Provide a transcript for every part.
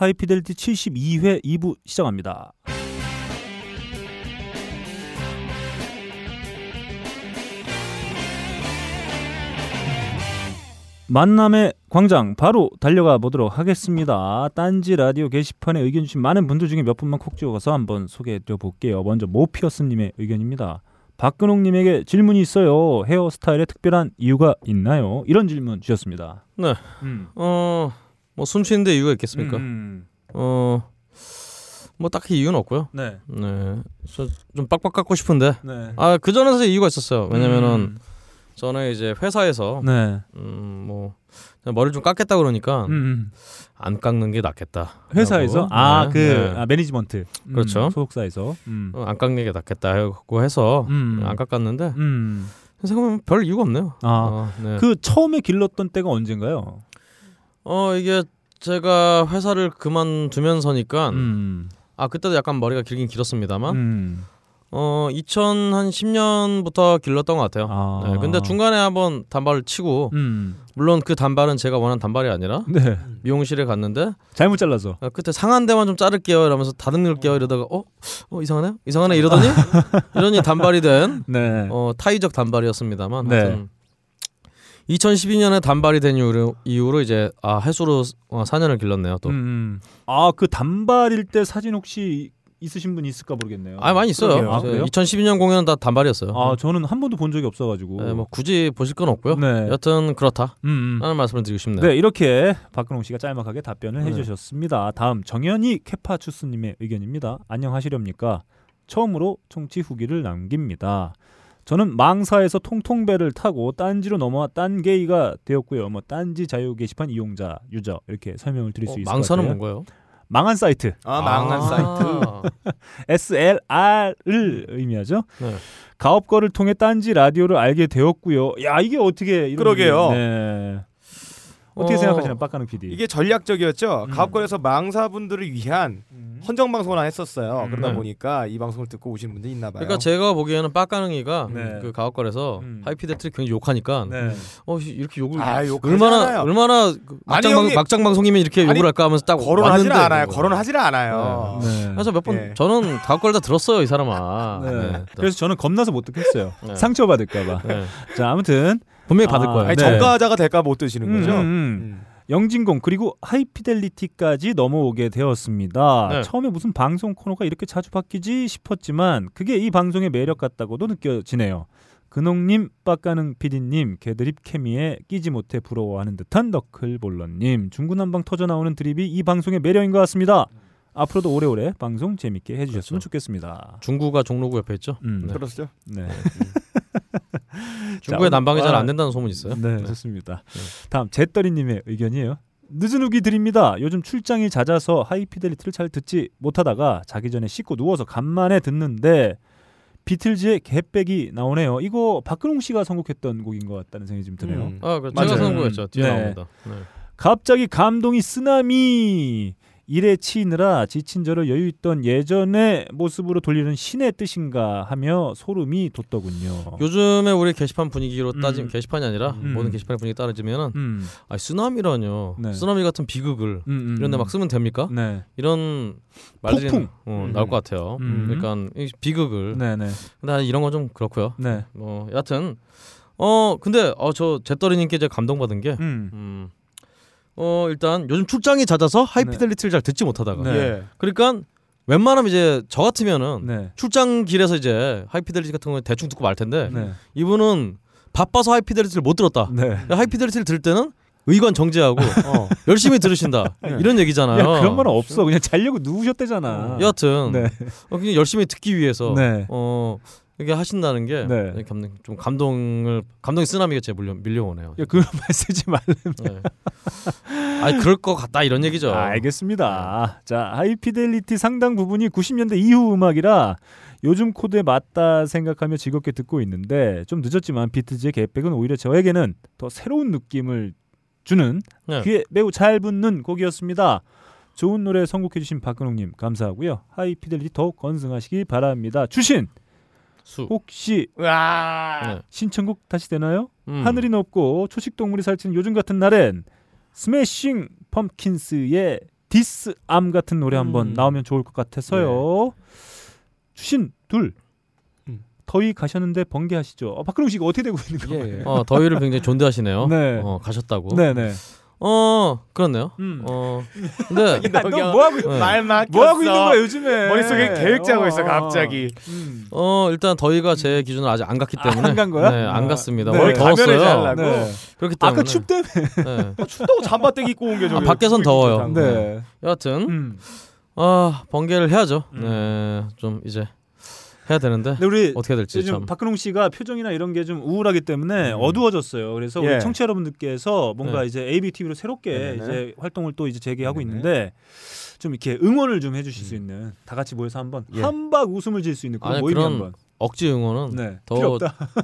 하이피델리티 72회 2부 시작합니다. 만남의 광장 바로 달려가 보도록 하겠습니다. 딴지 라디오 게시판에 의견 주신 많은 분들 중에 몇 분만 콕 찍어서 한번 소개해 드려 볼게요. 먼저 모피어스 님의 의견입니다. 박근홍 님에게 질문이 있어요. 헤어스타일에 특별한 이유가 있나요? 이런 질문 주셨습니다. 네. 음. 어, 뭐 숨 쉬는데 이유가 있겠습니까? 음. 어, 뭐 딱히 이유는 없고요. 네. 네, 저 좀 빡빡 깎고 싶은데. 네. 아, 그 전에 사실 이유가 있었어요. 왜냐면은 음. 저는 이제 회사에서 네. 음, 뭐 머리를 좀 깎겠다 그러니까 음, 음. 안 깎는 게 낫겠다. 회사에서 라고. 아 네, 그 네. 아, 매니지먼트 음, 그렇죠. 소속사에서 음. 어, 안 깎는 게 낫겠다 하고 해서 음. 안 깎았는데 음. 생각하면 별 이유가 없네요. 아. 어, 네. 그 처음에 길렀던 때가 언젠가요? 어 이게 제가 회사를 그만두면서니까 음. 아 그때도 약간 머리가 길긴 길었습니다만 음. 어 2010년부터 길렀던 것 같아요. 아. 네, 근데 중간에 한번 단발을 치고 음. 물론 그 단발은 제가 원하는 단발이 아니라 네. 미용실에 갔는데 잘못 잘라서. 아, 그때 상한 데만 좀 자를게요 이러면서 다듬을게요 이러다가 어? 어 이상하네? 이상하네 이러더니 이러니 단발이 된 네. 어, 타이적 단발이었습니다만 네. 하여튼 2012년에 단발이 된 이후로, 이후로 이제 아 해수로 어, 4년을 길렀네요 또. 음, 음. 아그 단발일 때 사진 혹시 있으신 분 있을까 모르겠네요. 아 많이 있어요. 아, 저 그래요? 2012년 공연은 다 단발이었어요. 아 저는 한 번도 본 적이 없어가지고. 네, 뭐 굳이 보실 건 없고요. 네. 여튼 그렇다. 음, 음. 라는 말씀을 드리고 싶네요. 네 이렇게 박근홍 씨가 짤막하게 답변을 네. 해주셨습니다. 다음 정현이 케파추스님의 의견입니다. 안녕하시렵니까? 처음으로 청취 후기를 남깁니다. 저는 망사에서 통통배를 타고 딴지로 넘어와 딴게이가 되었고요. 뭐 딴지 자유 게시판 이용자 유저 이렇게 설명을 드릴 수 어, 있을 것 망사는 같아요. 뭔가요? 망한 사이트 아 망한 사이트. SLR을 의미하죠. 네. 가업거를 통해 딴지 라디오를 알게 되었고요. 야 이게 어떻게 이런 그러게요. 네. 어떻게 어, 생각하시나요, 빡가능 PD? 이게 전략적이었죠. 음. 가업거에서 망사분들을 위한 음. 헌정 방송을 하나 했었어요. 음. 그러다 네. 보니까 이 방송을 듣고 오시는 분들이 있나 봐요. 그러니까 제가 보기에는 빡가능이가 네. 그 가옥걸에서 음. 하이피델트를 굉장히 욕하니까 네. 어 씨, 이렇게 욕을 아, 욕 얼마나 얼마나 그 막장, 방. 막장 방송이면 이렇게 아니, 욕을 할까 하면서 딱 거론하지는 않아요. 그거. 거론하지는 않아요. 네. 그래서 몇번 예. 저는 가옥걸 다 들었어요 이 사람아. 네. 네. 그래서 저는 겁나서 못 듣겠어요. 네. 상처 받을까봐. 네. 자, 아무튼 분명히 받을 아, 거예요. 아니 네. 정가자가 될까 못 드시는 음, 거죠. 음, 음. 음. 영진공 그리고 하이피델리티까지 넘어오게 되었습니다. 네. 처음에 무슨 방송 코너가 이렇게 자주 바뀌지 싶었지만 그게 이 방송의 매력 같다고도 느껴지네요. 근홍님, 빡가능 PD님, 개드립 케미에 끼지 못해 부러워하는 듯한 너클볼러님, 중구난방 터져 나오는 드립이 이 방송의 매력인 것 같습니다. 앞으로도 오래오래 방송 재밌게 해주셨으면 그렇죠. 좋겠습니다. 중구가 종로구 옆에 있죠. 음, 네. 그렇죠. 네. 중구의 자, 난방이 잘 아, 안 된다는 소문이 있어요. 네, 좋습니다. 다음 제떨이님의 의견이에요. 늦은 후기 드립니다. 요즘 출장이 잦아서 하이피델리티를 잘 듣지 못하다가 자기 전에 씻고 누워서 간만에 듣는데 비틀즈의 개백이 나오네요. 이거 박근홍 씨가 선곡했던 곡인 것 같다는 생각이 좀 드네요. 음. 아, 그 맞아요. 제가 선거했죠. 뒤에 네. 나옵니다. 네. 갑자기 감동이 쓰나미 일에 치이느라 지친 저를 여유 있던 예전의 모습으로 돌리는 신의 뜻인가 하며 소름이 돋더군요. 요즘에 우리 게시판 분위기로 음. 따지면 게시판이 아니라 음. 모든 게시판 분위기 따지면은 음, 아 쓰나미라뇨. 네. 쓰나미 같은 비극을 음, 음, 이런데 막 쓰면 됩니까? 네, 이런 말들이. 어, 음. 나올 것 같아요. 음. 그러니까 이 비극을. 네, 네, 근데 난 이런 건 좀 그렇고요. 네. 뭐 여하튼 어 근데 어저 재떨이님께 제가 감동받은 게 음, 음. 어 일단 요즘 출장이 잦아서 하이피델리티를 잘 듣지 못하다가 네. 예. 그러니까 웬만하면 이제 저 같으면은 네, 출장 길에서 이제 하이피델리티 같은 거 대충 듣고 말 텐데 네, 이분은 바빠서 하이피델리티를 못 들었다. 네. 하이피델리티를 들을 때는 의관 정제하고 어. 열심히 들으신다 이런 얘기잖아요. 야 그런 말은 없어. 그냥 자려고 누우셨대잖아. 여하튼 네. 어, 그냥 열심히 듣기 위해서 네. 어 이렇게 하신다는 게 네. 감동, 좀 감동을 감동의 쓰나미가 제 밀려 밀려오네요. 야 그런 말 쓰지 말래. 네. 아니 그럴 것 같다 이런 얘기죠. 아, 알겠습니다. 자, 하이피델리티 상당 부분이 90년대 이후 음악이라 요즘 코드에 맞다 생각하며 즐겁게 듣고 있는데 좀 늦었지만 비트즈의 개백은 오히려 저에게는 더 새로운 느낌을 주는 네. 귀에 매우 잘 붙는 곡이었습니다. 좋은 노래 선곡해주신 박근홍님 감사하고요. 하이피델리티 더욱 건승하시기 바랍니다. 추신 수. 혹시 와. 네. 신청곡 다시 되나요? 음. 하늘이 높고 초식 동물이 살찌는 요즘 같은 날엔 스매싱 펌킨스의 Disarm 같은 노래 한번 음. 나오면 좋을 것 같아서요. 추신 둘 음. 더위 가셨는데 번개하시죠. 어, 박근홍 씨가 어떻게 되고 있는 거예요? 예. 어, 더위를 굉장히 존대하시네요. 네. 어, 가셨다고. 네네. 어, 그렇네요. 음. 어, 근데 야, 너뭐 하고 네. 말 막. 뭐 하고 있는 거야 요즘에? 머릿속에 계획 짜고 있어 어. 갑자기. 음. 어, 일단 더위가 제 기준으로 아직 안 갔기 아, 때문에 안간 거야? 네, 안 아, 갔습니다. 네. 원래 가면을 더웠어요. 네. 그렇기 때문에 아까 춥다며. 네. 어, 춥다고 잠바떼기 입고 온게 저기. 아, 밖에선 더워요. 네. 여하튼 음. 아, 번개를 해야죠. 음. 네. 좀 이제 해야 되는데 근데 우리 어떻게 될지 참. 박근홍 씨가 표정이나 이런 게 좀 우울하기 때문에 음. 어두워졌어요. 그래서 예. 우리 청취자 여러분들께서 뭔가 네. 이제 ABTV로 새롭게 네네네. 이제 활동을 또 이제 재개하고 네네. 있는데 좀 이렇게 응원을 좀 해주실 수 음. 있는 다 같이 모여서 한번 예. 한박 웃음을 질수 있는 그런 아니, 그런 한번. 억지 응원은 네. 더-.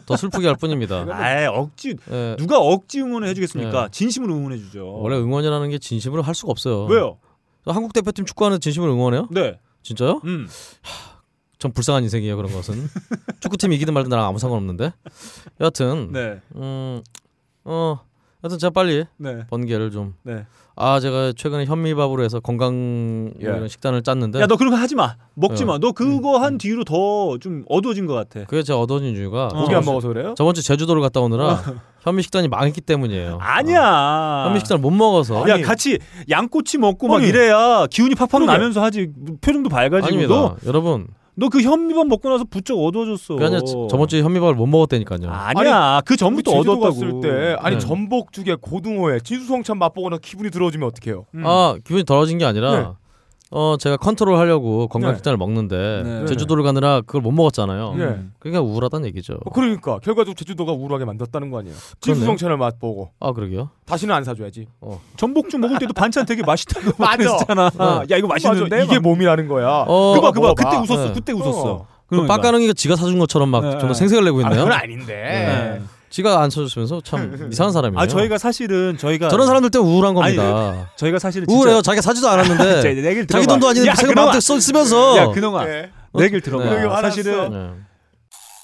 더 슬프게 할 뿐입니다. 아, 억지 예, 누가 억지 응원을 해주겠습니까? 네. 진심으로 응원해 주죠. 원래 응원이라는 게 진심으로 할 수가 없어요. 왜요? 한국 대표팀 축구하는 진심으로 응원해요? 네. 진짜요? 음. 전 불쌍한 인생이에요 그런 것은. 축구팀 이기든 말든 나랑 아무 상관없는데. 여하튼 네. 음, 어, 여하튼 제가 빨리 네. 번개를 좀. 네. 아 제가 최근에 현미밥으로 해서 건강 예. 이런 식단을 짰는데. 야, 너 그런 거 하지 마. 먹지 어. 마. 너 그거 음, 한 음. 뒤로 더 좀 어두워진 것 같아. 그게 제가 얻어진 이유가 어. 고기 안 먹어서 그래요? 저번 주 제주도를 갔다 오느라 현미 식단이 망했기 때문이에요. 아니야. 어. 현미 식단을 못 먹어서. 야 아니. 같이 양꼬치 먹고 막 아니. 이래야 기운이 팍팍 그러게. 나면서 하지 표정도 밝아지고 아닙니다. 여러분 너 그 현미밥 먹고 나서 부쩍 어두워졌어 아니라 저- 저번 주에 현미밥을 못 먹었다니까요. 아니야 그 전부터 어두웠다고 갔을 때 아니 네. 전복죽에 고등어에 진수성찬 맛보고 나 기분이 들어지면 어떡해요? 음. 아 기분이 덜어진 게 아니라 네. 어 제가 컨트롤 하려고 건강 네. 식단을 먹는데 네. 제주도를 가느라 그걸 못 먹었잖아요. 음. 예. 그러니까 우울하다는 얘기죠. 어, 그러니까 결과적으로 제주도가 우울하게 만들었다는 거 아니에요? 그렇네요. 진수성찬을 맛보고 아 그러게요. 다시는 안 사줘야지. 전복죽 먹을 때도 반찬 되게 맛있다고. 그랬잖아 네. 야 이거 맛있는데. 이게 막. 몸이라는 거야. 어, 그봐 그봐. 그때 웃었어 네. 그때 웃었어 어. 그 빡가능이가 지가 사준 것처럼 막 네. 존나 생색을 내고 아, 있네요. 그건 아닌데. 네. 지가 안 쳐줬으면서 참 이상한 사람이에요. 아 저희가 사실은 저희가 저런 사람들 때문에 우울한 겁니다. 저희가 사실은 우울해요. 자기가 사지도 자, 않았는데 자기. 돈도 아닌데 그놈아. 마음대로 써- 쓰면서 야 그놈아 네. 내 얘기를 들어봐 네. 사실은 네.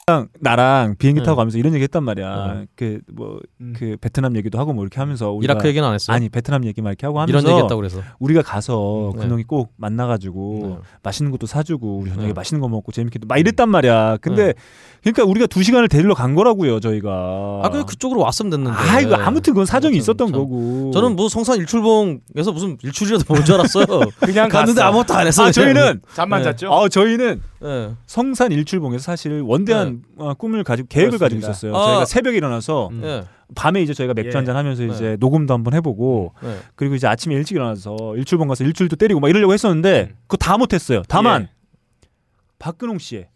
나랑, 나랑 비행기 네. 타고 가면서 이런 얘기 했단 말이야 네. 그뭐그 음. 베트남 얘기도 하고 뭐 이렇게 하면서 우리가 이라크 얘기는 안 했어요. 아니 베트남 얘기 막 이렇게 하고 하면서 이런 얘기했다고 그래서. 우리가 가서 네. 근홍이 꼭 만나가지고 네. 맛있는 것도 사주고 우리 저녁에 네. 맛있는 거 먹고 재밌게 막 이랬단 말이야. 근데 네. 그러니까 우리가 두 시간을 데리러 간 거라고요 저희가. 아 그냥 그쪽으로 왔으면 됐는데. 아 이거 아무튼 그건 사정이 있었던 참. 거고. 저는 뭐 성산 일출봉에서 무슨 일출이라도 본 줄 알았어요. 그냥 갔는데. 아무것도 안 했어요. 아 저희는 잠만 네. 잤죠? 어 저희는 네. 성산 일출봉에서 사실 원대한 어, 꿈을 가지고 계획을 가지고 그렇습니다. 있었어요. 아. 저희가 새벽에 일어나서 음. 예. 밤에 이제 저희가 맥주 예. 한잔 하면서 네. 이제 녹음도 한번 해보고 네. 그리고 이제 아침에 일찍 일어나서 일출봉 가서 일출도 때리고 막 이러려고 했었는데 음. 그거 다 못했어요. 다만 예. 박근홍 씨의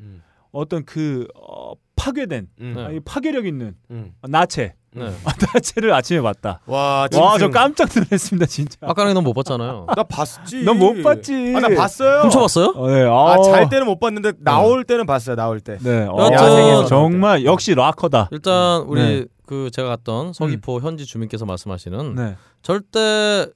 음. 어떤 그 어, 파괴된 음. 네. 아, 이 파괴력 있는 음. 나체 네. 아, 나체를 아침에 봤다. 와, 와 저. 깜짝 놀랐습니다 진짜. 아까는 넌 못 봤잖아요. 나 봤지. 넌 못 봤지. 아, 나 봤어요. 훔쳐봤어요? 어, 네. 아, 어. 잘 때는 못 봤는데 나올 때는 봤어요. 나올 때. 네. 어, 야생에서 정말 역시 락커다. 일단 우리 네. 그 제가 갔던 서귀포 현지 주민께서 말씀하시는 네. 절대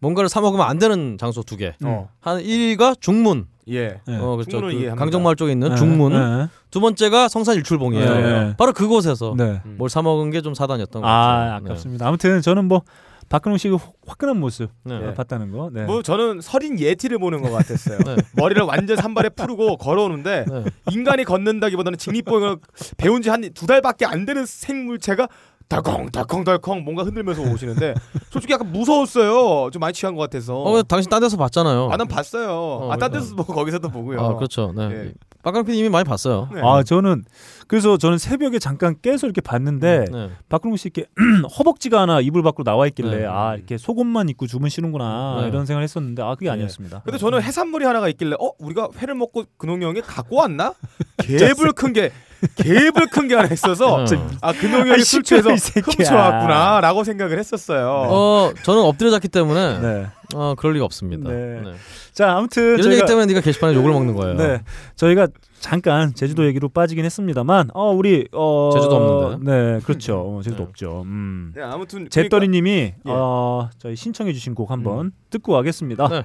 뭔가를 사 먹으면 안 되는 장소 두 개. 어. 한 1위가 중문. 예. 네. 어, 그렇죠. 그. 강정마을 쪽에 있는 네. 중문. 네. 두 번째가 성산 일출봉이에요. 네. 바로 그곳에서 네. 음. 뭘사 먹은 게 좀 사단이었던 거죠. 아 아깝습니다. 아무튼 저는 뭐 박근홍 씨가 화끈한 모습 네. 예. 봤다는 거. 네. 뭐 저는 서린 예티를 보는 것 같았어요. 네. 머리를 완전 산발에 풀고 걸어오는데 네. 인간이 걷는다기보다는 직립보행을 배운 지 한 두 달밖에 안 되는 생물체가 덜컹 덜컹 덜컹 뭔가 흔들면서 오시는데 솔직히 약간 무서웠어요. 좀 많이 취한 것 같아서. 어, 왜 당신 딴 데서 봤잖아요. 아, 난 봤어요. 아, 딴 데서 보고 거기서도 보고요. 아, 그렇죠. 네. 예. 박강 PD님이 많이 봤어요. 네. 아 저는 그래서 저는 새벽에 잠깐 깨서 이렇게 봤는데 네. 박근홍 씨 이렇게 허벅지가 하나 이불 밖으로 나와 있길래 네. 아 이렇게 속옷만 입고 주무시는구나 네. 이런 생각을 했었는데 아 그게 예. 아니었습니다. 근데 저는 해산물이 하나가 있길래 어 우리가 회를 먹고 근홍이 형이 갖고 왔나? 개불 큰 게 개불 큰게 하나 있어서 네. 아 근홍이 술 취해서. 훔쳐왔구나라고 생각을 했었어요. 어, 저는 엎드려 잤기 때문에 네. 어, 그럴 리가 없습니다. 네. 네. 자 아무튼 이런 저희가 얘기 때문에 네가 게시판에 욕을 먹는 거예요. 네 저희가 잠깐 제주도 얘기로 빠지긴 했습니다만 어 우리 어 제주도 없는데. 네 그렇죠 어, 제주도 네. 없죠. 음. 네, 아무튼 그러니까- 제떨이님이 예. 어 저희 신청해주신 곡 한번 듣고 가겠습니다.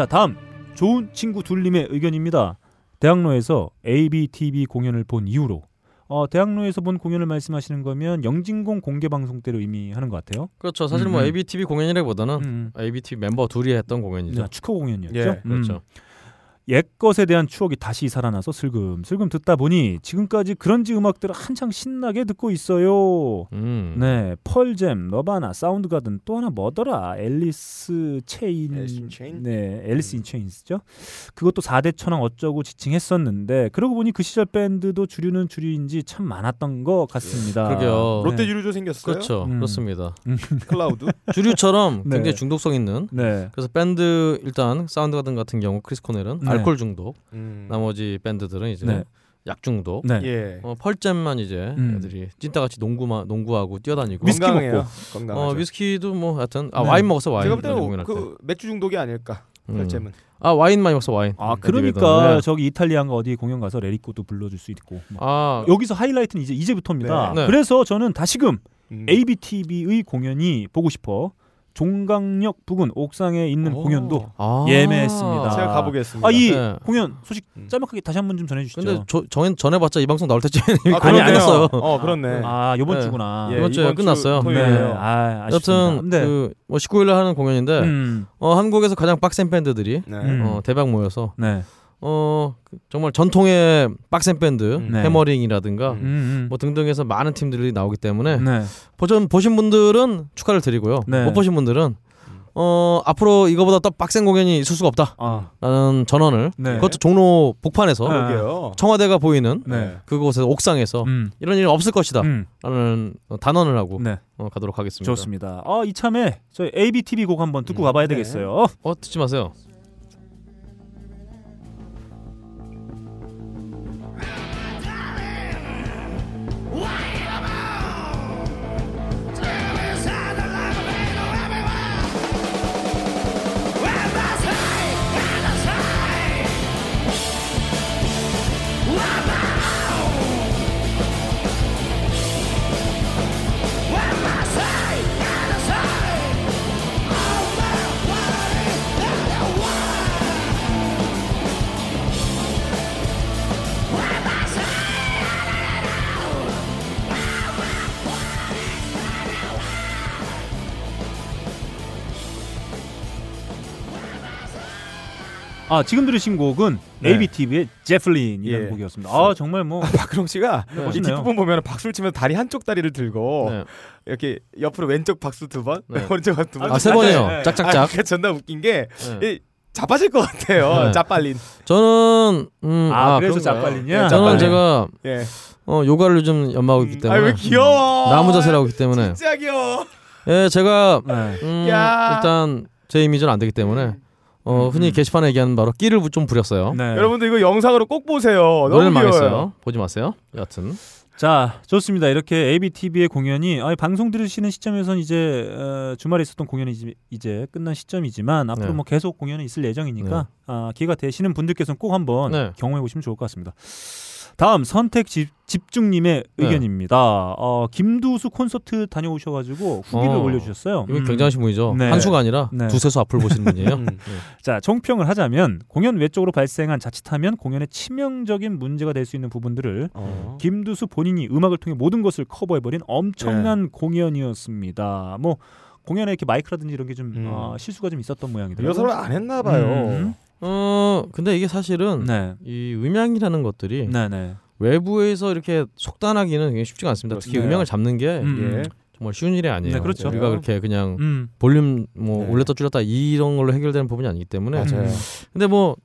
자 다음 좋은 친구 둘님의 의견입니다. 대학로에서 ABTV 공연을 본 이후로 어, 대학로에서 본 공연을 말씀하시는 거면 영진공 공개 방송 때를 의미하는 것 같아요. 그렇죠. 사실 뭐 음, 음. ABTV 공연이라기보다는 음. ABTV 멤버 둘이 했던 공연이죠. 자, 축하 공연이었죠. 예, 음. 그렇죠. 옛 것에 대한 추억이 다시 살아나서 슬금슬금 듣다 보니 지금까지 그런지 음악들을 한창 신나게 듣고 있어요. 음. 네, 펄잼, 너바나, 사운드가든 또 하나 뭐더라? 앨리스 체인. 앨리스 인 체인? 네, 앨리스 인 체인스죠. 그것도 4대 천왕 어쩌고 지칭했었는데 그러고 보니 그 시절 밴드도 주류는 주류인지 참 많았던 것 같습니다. 그러게요. 롯데 네. 주류도 생겼어요. 그렇죠. 음. 그렇습니다. 클라우드. 주류처럼 네. 굉장히 중독성 있는 네. 그래서 밴드 일단 사운드가든 같은 경우 크리스 코넬은 네. 알코올 중독, 음. 나머지 밴드들은 이제 네. 약 중독. 네. 예. 어, 펄잼만 이제 음. 애들이 찐따같이 농구만 농구하고 뛰어다니고 위스키 건강해요. 먹고. 건강하죠. 어 위스키도 뭐 하여튼 아 네. 와인 먹었어 와인 제가 볼 때는 공연할 때. 그 맥주 중독이 아닐까. 음. 결잼은. 아 와인 많이 먹었어 와인 아, 에디 그러니까 베더는. 저기 이탈리아가 어디 공연 가서 레리코도 불러줄 수 있고. 뭐. 아 여기서 하이라이트는 이제 이제부터입니다. 네. 네. 그래서 저는 다시금 음. ABTV의 공연이 보고 싶어 종강역 부근 옥상에 있는 오. 공연도 아. 예매했습니다. 제가 가보겠습니다. 아 이 네. 공연 소식 음. 짤막하게 다시 한 번 좀 전해주시죠. 근데 저, 전 전해봤자 이 방송 나올 때쯤 아, 공연이 그러네요. 끝났어요. 어, 그렇네. 아 이번 네. 주구나. 예, 이번 주에 이번 주 끝났어요. 네. 토요일이에요. 아 아쉽습니다. 여튼 네. 그뭐 19일날 하는 공연인데 음, 어, 한국에서 가장 빡센 밴드들이 네. 음. 어, 대박 모여서 네. 어 그- 정말 전통의 빡센 밴드 음. 네. 해머링이라든가 음. 음, 음. 뭐 등등해서 많은 팀들이 나오기 때문에 네. 보전 보신 분들은 축하를 드리고요. 네. 못 보신 분들은 어 앞으로 이거보다 더 빡센 공연이 있을 수가 없다라는 아, 전언을 네. 그것도 종로 복판에서 네. 그러게요. 청와대가 보이는 네. 그곳에서 옥상에서 음, 이런 일이 없을 것이다라는 음, 단언을 하고 네. 어, 가도록 하겠습니다. 좋습니다. 아 이참에 저희 ABTV 곡 한번 듣고 음, 가봐야 네. 되겠어요. 어 듣지 마세요. 아 지금 들으신 곡은 네. ABTV의 제플린이라는 예. 곡이었습니다. 아 정말 뭐 박근홍 씨가 네, 이. 뒷부분 보면 박수를 치면 다리 한쪽 다리를 들고 네. 이렇게 옆으로 왼쪽 박수 두 번, 네. 오른쪽 박수 두 번. 아 세 번이요. 네. 아, 짝짝짝. 그게 존나 웃긴 게 네. 이, 자빠질 것 같아요. 네. 자빨린. 저는 음, 아, 아, 그래서? 네, 저는. 제가 예. 어, 요가를 요즘 연마하고 있기 때문에 아왜 귀여워. 나무 자세를 하고 있기 때문에 진짜 귀여워. 예 제가 네. 음, 야. 일단 제 이미지는 안 되기 때문에 어, 음, 흔히 음. 게시판에 얘기하는 바로 끼를 좀 부렸어요. 네. 여러분들 이거 영상으로 꼭 보세요. 너무 망했어요. 귀여워요. 보지 마세요. 여하튼 자 좋습니다. 이렇게 ABTV의 공연이 아, 방송 들으시는 시점에선 이제 어, 주말에 있었던 공연이 이제- 이제 끝난 시점이지만 앞으로 네. 뭐 계속 공연이 있을 예정이니까 네. 아, 기회가 되시는 분들께서는 꼭 한번 네. 경험해 보시면 좋을 것 같습니다. 다음 선택 집, 집중님의 네. 의견입니다. 어, 김두수 콘서트 다녀오셔가지고 후기를 어, 올려주셨어요. 이분 음. 굉장하신 분이죠. 네. 한 수가 아니라 네. 두세 수 앞을 보시는 분이에요. 음. 자 총평을 하자면 공연 외적으로 발생한 자칫하면 공연에 치명적인 문제가 될 수 있는 부분들을 어. 김두수 본인이 음악을 통해 모든 것을 커버해버린 엄청난 네. 공연이었습니다. 뭐 공연에 이렇게 마이크라든지 이런 게좀 음. 어, 실수가 좀 있었던 모양이더라고요. 리허설을 안 했나 봐요. 음. 어 근데 이게 사실은 네, 이 음향이라는 것들이 네, 네. 외부에서 이렇게 속단하기는 굉장히 쉽지가 않습니다. 특히 그렇습니다. 음향을 잡는 게 음. 예. 정말 쉬운 일이 아니에요. 네, 그렇죠. 우리가 그렇게 그냥 음. 볼륨 뭐 네. 올렸다 줄였다 이런 걸로 해결되는 부분이 아니기 때문에 맞아요. 음. 근데 뭐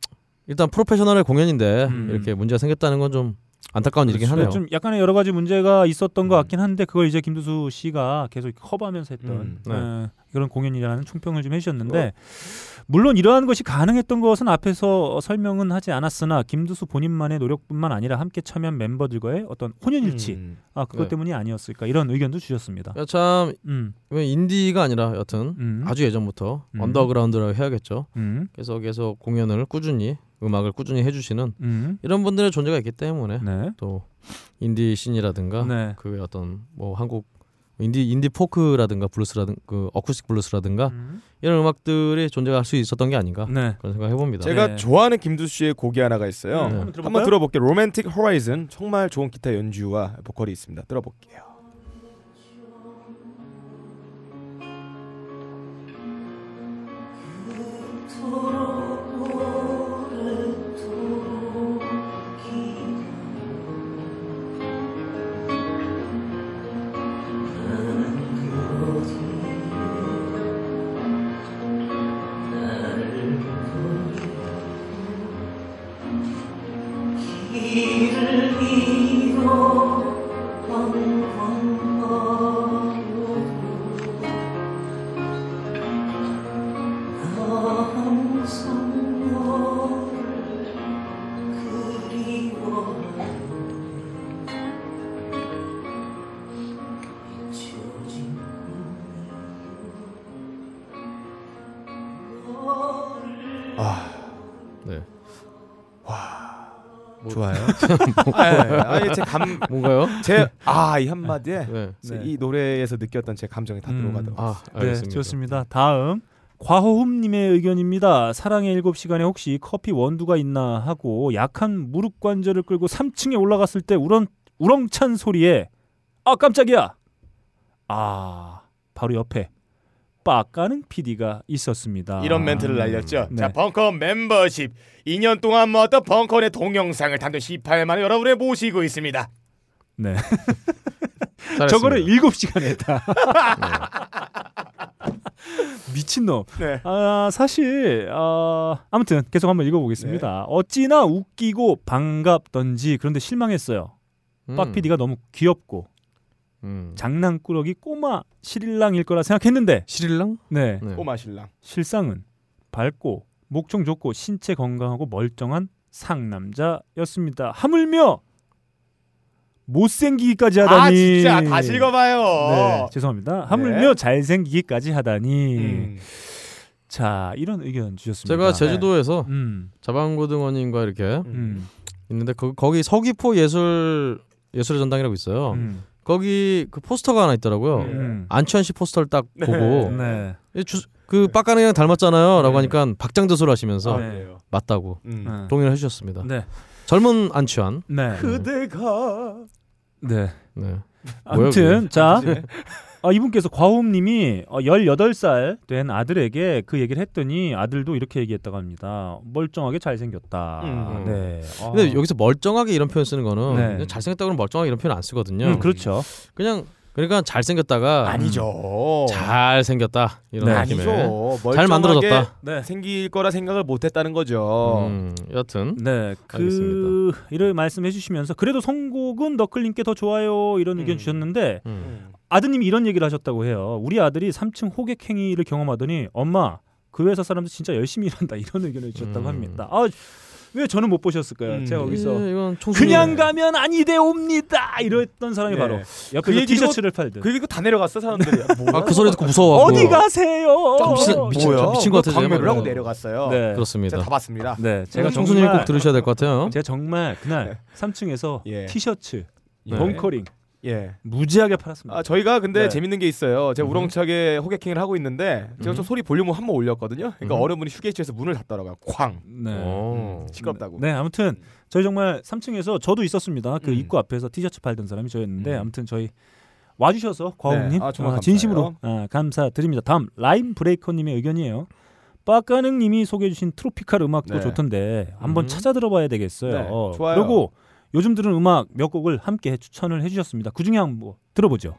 일단 프로페셔널의 공연인데 음. 이렇게 문제가 생겼다는 건 좀 안타까운 일이긴 하네요. 좀 약간의 여러 가지 문제가 있었던 것 음. 같긴 한데 그걸 이제 김두수 씨가 계속 커버하면서 했던 음. 네. 어, 그런 공연이라는 총평을 좀 해주셨는데 물론 이러한 것이 가능했던 것은 앞에서 설명은 하지 않았으나 김두수 본인만의 노력뿐만 아니라 함께 참여한 멤버들과의 어떤 혼연일치 음. 아 그것 네. 때문이 아니었을까 이런 의견도 주셨습니다. 야, 참 음, 왜 인디가 아니라 여튼 음, 아주 예전부터 음. 언더그라운드라고 해야겠죠. 음, 계속 계속 공연을 꾸준히 음악을 꾸준히 해주시는 음, 이런 분들의 존재가 있기 때문에 네, 또 인디 씬이라든가 네, 그 어떤 뭐 한국 인디 인디 포크라든가 블루스라든 그 어쿠스틱 블루스라든가 음. 이런 음악들이 존재할 수 있었던 게 아닌가 네. 그런 생각 해봅니다. 제가 네. 좋아하는 김두 씨의 곡이 하나가 있어요. 네. 한번 한번? 들어볼게요. Romantic Horizon 정말 좋은 기타 연주와 보컬이 있습니다. 들어볼게요. 아요. 아니 제 감 뭔가요? 제 아 이 한마디에 네. 제 네. 이 노래에서 느꼈던 제 감정이 다 음. 들어가더라고요. 아, 네, 알겠습니다. 좋습니다. 다음 과호흠님의 의견입니다. 사랑의 일곱 시간에 혹시 커피 원두가 있나 하고 약한 무릎 관절을 끌고 3층에 올라갔을 때 우렁 우렁찬 소리에 아 깜짝이야. 아 바로 옆에 빡가는 PD가 있었습니다. 이런 멘트를 날렸죠. 네. 자, 벙커 멤버십 2년 동안 모았던 벙커의 동영상을 단돈 18만 원 여러분에 모시고 있습니다. 네. 저거를 7시간에 했다. 미친놈. 네. 아 사실 아 아무튼 계속 한번 읽어보겠습니다. 어찌나 웃기고 반갑던지 그런데 실망했어요. 음. 빡 PD가 너무 귀엽고 음. 장난꾸러기 꼬마 실랑일 거라 생각했는데 시릴랑? 네 네. 꼬마 신랑. 실상은 밝고 목청 좋고 신체 건강하고 멀쩡한 상남자였습니다. 하물며 못생기기까지 하다니. 아 진짜 다시 읽어봐요. 네, 죄송합니다. 하물며 잘생기기까지 하다니. 음. 자 이런 의견 주셨습니다. 제가 제주도에서 음, 자방고등원님과 이렇게 음, 있는데 거, 거기 서귀포 예술 예술의 전당이라고 있어요. 음, 거기 그 포스터가 하나 있더라고요. 음. 안치환 씨 포스터를 딱 네. 보고 네. 이 주, 그 빡가능이랑 닮았잖아요. 라고 네. 하니까 박장대소를 하시면서 아, 네. 맞다고 음. 네. 동의를 해주셨습니다. 네. 젊은 안치환. 네. 그대가 네. 네. 아무튼 자 네. 아, 이분께서 과홈님이 어, 18살 된 아들에게 그 얘기를 했더니 아들도 이렇게 얘기했다고 합니다. 멀쩡하게 잘생겼다. 음. 네. 아. 근데 여기서 멀쩡하게 이런 표현 쓰는 거는 네. 잘생겼다고 는 멀쩡하게 이런 표현 안 쓰거든요. 음, 그렇죠. 그냥 그러니까 잘생겼다가 아니죠. 잘생겼다 이런 네. 느낌의 아니죠. 잘 만들어졌다. 네. 생길 거라 생각을 못했다는 거죠. 음, 여튼 네, 그 알겠습니다. 이를 말씀해 주시면서 그래도 선곡은 너클님께 더 좋아요 이런 의견 음. 주셨는데 음. 음. 아드님이 이런 얘기를 하셨다고 해요. 우리 아들이 3층 호객 행위를 경험하더니 엄마 그 회사 사람들 진짜 열심히 일한다 이런 의견을 주셨다고 음. 합니다. 아, 왜 저는 못 보셨을까요? 음. 제가 거기서 예. 그냥 가면 아니돼 옵니다 이랬던 사람이 네. 바로 그 옆에서 얘기도- 티셔츠를 팔든 그 얘기 다 내려갔어 사람들이. 아, 그 소리 듣고 무서워. 어디 가세요? 미친- 미친- 뭐야? 미친 것 같아서 광매를 하고 네. 내려갔어요. 네, 그렇습니다. 제가 다 봤습니다. 네, 제가 정말 꼭 들으셔야 될 것 같아요. 제가 정말 그날 네. 3층에서 예. 티셔츠, 예. 벙커링 예. 무지하게 팔았습니다. 아 저희가 근데 네. 재밌는 게 있어요. 제가 음. 우렁차게 호객행위를 하고 있는데 제가 음. 좀 소리 볼륨을 한 번 올렸거든요. 그러니까 음. 어른분이 휴게실에서 문을 닫더라고요. 쾅. 네. 오. 음, 시끄럽다고. 네, 아무튼 저희 정말 3층에서 저도 있었습니다. 그 음. 입구 앞에서 티셔츠 팔던 사람이 저였는데 음. 아무튼 저희 와주셔서 과홍님 네, 아, 정말 진심으로 아, 감사드립니다. 다음 라임 브레이커님의 의견이에요. 빠까능님이 소개해주신 트로피칼 음악도 네. 좋던데 한번 음. 찾아 들어봐야 되겠어요. 네, 어, 좋아요. 그리고 요즘 들은 음악 몇 곡을 함께 추천을 해주셨습니다. 그 중에 한번 들어보죠.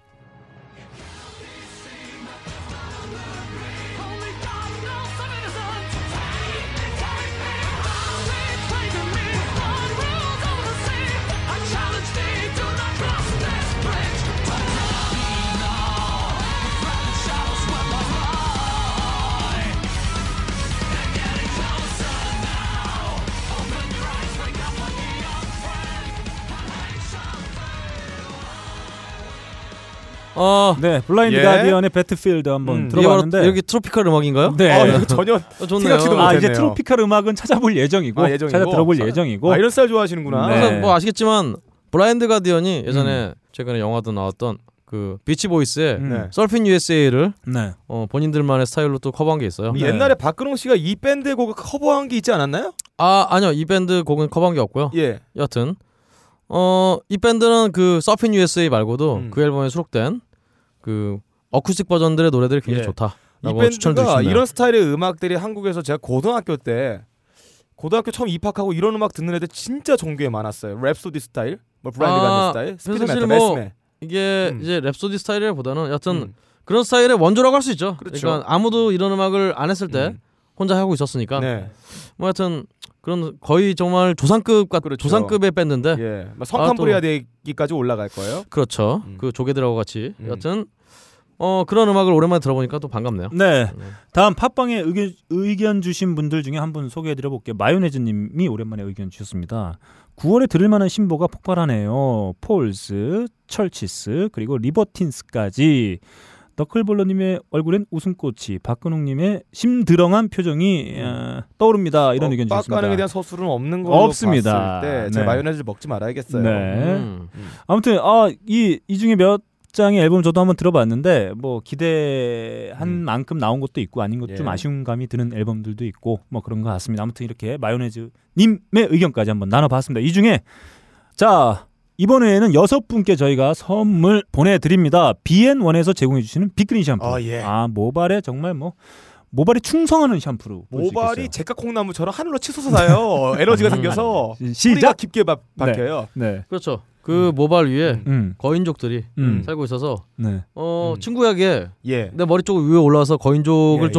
어, 네, 블라인드 예. 가디언의 Battlefield 한번 음, 들어봤는데 여기 tropical 음악인가요? 네. 아, 이거 전혀 어. 생각지도 아 이제 못했네요. tropical 음악은 찾아볼 예정이고, 아, 예정이고. 찾아 들어볼 예정이고 아, 이런 스타일 좋아하시는구나. 네. 그래서 뭐 아시겠지만 블라인드 가디언이 예전에 최근에 영화도 나왔던 그 비치 보이스의 음. 네. Surfin' USA를 네. 어, 본인들만의 스타일로 또 커버한 게 있어요. 네. 옛날에 박근홍 씨가 이 밴드 곡을 커버한 게 있지 않았나요? 아 아니요 이 밴드 곡은 커버한 게 없고요. 예. 여튼 어 이 밴드는 그 Surfin' USA 말고도 음. 그 앨범에 수록된 그 어쿠스틱 버전들의 노래들이 굉장히 예. 좋다. 이 밴드가. 이런 스타일의 음악들이 한국에서 제가 고등학교 때 고등학교 처음 입학하고 이런 음악 듣는 애들 진짜 전교에 많았어요. 랩소디 스타일, 뭐 브라이드 아, 가든 스타일, speed metal, 뭐 메스메. 이게 음. 이제 랩소디 스타일보다는 여튼 음. 그런 스타일의 원조라고 할 수 있죠. 그렇죠. 러니까 아무도 이런 음악을 안 했을 때 음. 혼자 하고 있었으니까 네. 뭐 하여튼 그런 거의 정말 조상급 같 그렇죠. 조상급의 밴드인데 예. 막 아, 선캄브리아대기까지 올라갈 거예요. 그렇죠. 음. 그 조개들하고 같이 음. 여튼 어 그런 음악을 오랜만에 들어보니까 또 반갑네요. 네. 음. 다음 팟빵에 의견, 의견 주신 분들 중에 한 분 소개해 드려 볼게요. 마요네즈 님이 오랜만에 의견 주셨습니다. 9월에 들을 만한 신보가 폭발하네요. 폴스, 처치스, 그리고 리버틴스까지. 너클볼러님의 얼굴엔 웃음꽃이, 박근홍님의 심드렁한 표정이 어, 떠오릅니다. 이런 어, 의견 주셨습니다. 빡가능에 대한 서술은 없는 걸로 없습니다. 봤을 때, 제 네. 마요네즈를 먹지 말아야겠어요. 네. 음. 아무튼 아 이 이 중에 몇 장의 앨범 저도 한번 들어봤는데 뭐 기대한 음. 만큼 나온 것도 있고 아닌 것도 좀 예. 아쉬운 감이 드는 앨범들도 있고 뭐 그런 것 같습니다. 아무튼 이렇게 마요네즈 님의 의견까지 한번 나눠봤습니다. 이 중에 자 이번에는 여섯 분께 저희가 선물 보내드립니다. BN1에서 제공해주시는 빅그린 샴푸. 아, 예. 아 모발에 정말 뭐 모발에 충성하는 샴푸로 모발이 있겠어요. 제깍 콩나무처럼 하늘로 치솟아 사요. 에너지가 음. 생겨서 뿌리가 시작. 깊게 바, 박혀요. 네. 그렇죠. 그 모발 위에 음. 음. 거인족들이 음. 살고 있어서 네. 어 음. 친구에게 예. 내 머리 쪽 위에 올라와서 거인족을 예, 예.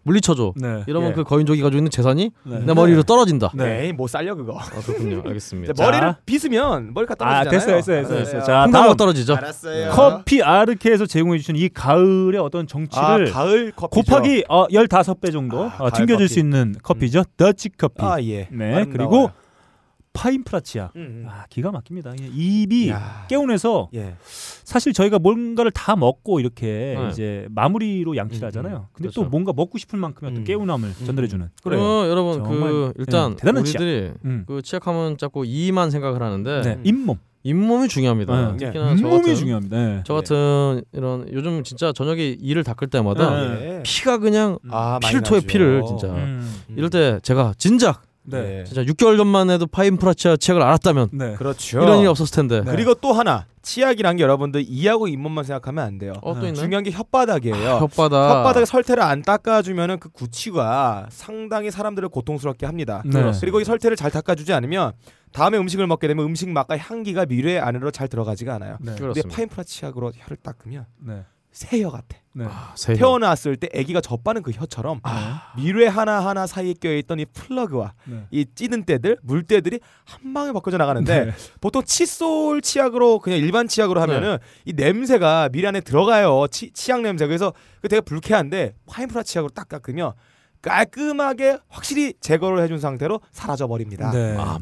좀 물리쳐줘. 네. 이러면 예. 그 거인족이 가지고 있는 재산이 네. 내 머리 위로 떨어진다. 네. 에이, 뭐 쌀려 그거. 아, 그렇군요. 알겠습니다. 이제 머리를 빗으면 머리가 아 떨어지잖아요. 됐어 됐어 됐어 됐어. 알았어요. 자 콩나무가 다음 떨어지죠. 알았어요. 커피 아르케에서 제공해 주신 이 가을의 어떤 아, 정치를 가을 커피 곱하기 어, 15배 정도 아, 어, 가을 튕겨줄 커피. 수 있는 커피죠. 더치 커피. 아 예. 네. 아름다워요. 그리고 파인프라치아. 음, 음. 아, 기가 막힙니다. 그냥 입이 야. 깨운해서 예. 사실 저희가 뭔가를 다 먹고 이렇게 네. 이제 마무리로 양치를 음, 하잖아요. 근데 그렇죠. 또 뭔가 먹고 싶은 만큼의 어떤 음. 깨운함을 전달해 주는. 그리고 여러분 정말, 그 일단 네, 대단한 우리들이 음. 그 치약하면 자꾸 이만 생각을 하는데 네. 잇몸. 잇몸이 중요합니다. 네. 특히나 저 잇몸이 같은 중요합니다. 네. 저 같은 이런 요즘 진짜 저녁에 이를 닦을 때마다 네. 예. 피가 그냥 아, 많이 피를 토해. 피를 진짜 음. 이럴 때 제가 진작 네. 진짜 6개월 전만 해도 파인프라치아 치약을 알았다면 네. 그렇죠. 이런 일이 없었을 텐데. 네. 그리고 또 하나 치약이란 게 여러분들 이하고 잇몸만 생각하면 안 돼요. 어또 네. 중요한 게 혓바닥이에요. 혓바닥. 혓바닥에 설태를 안 닦아주면은 그 구취가 상당히 사람들을 고통스럽게 합니다. 네. 그리고 이 설태를 잘 닦아주지 않으면 다음에 음식을 먹게 되면 음식 맛과 향기가 미래 안으로 잘 들어가지가 않아요. 네. 근데. 파인프라 치약으로 혀를 닦으면 네. 새혀 같아. 네. 아. 태어났을 때 아기가 젖바는 그 혀처럼 미래 하나 하나 사이에 껴있던 이 플러그와 네. 이 찌든 때들 물때들이 한 방에 벗겨져 나가는데 네. 보통 칫솔 치약으로 그냥 일반 치약으로 하면은 이 냄새가 미래 안에 들어가요 치, 치약 냄새 그래서 그 되게 불쾌한데 파인프라 치약으로 딱 깎으면 깔끔하게 확실히 제거를 해준 상태로 사라져 버립니다. 네. 아.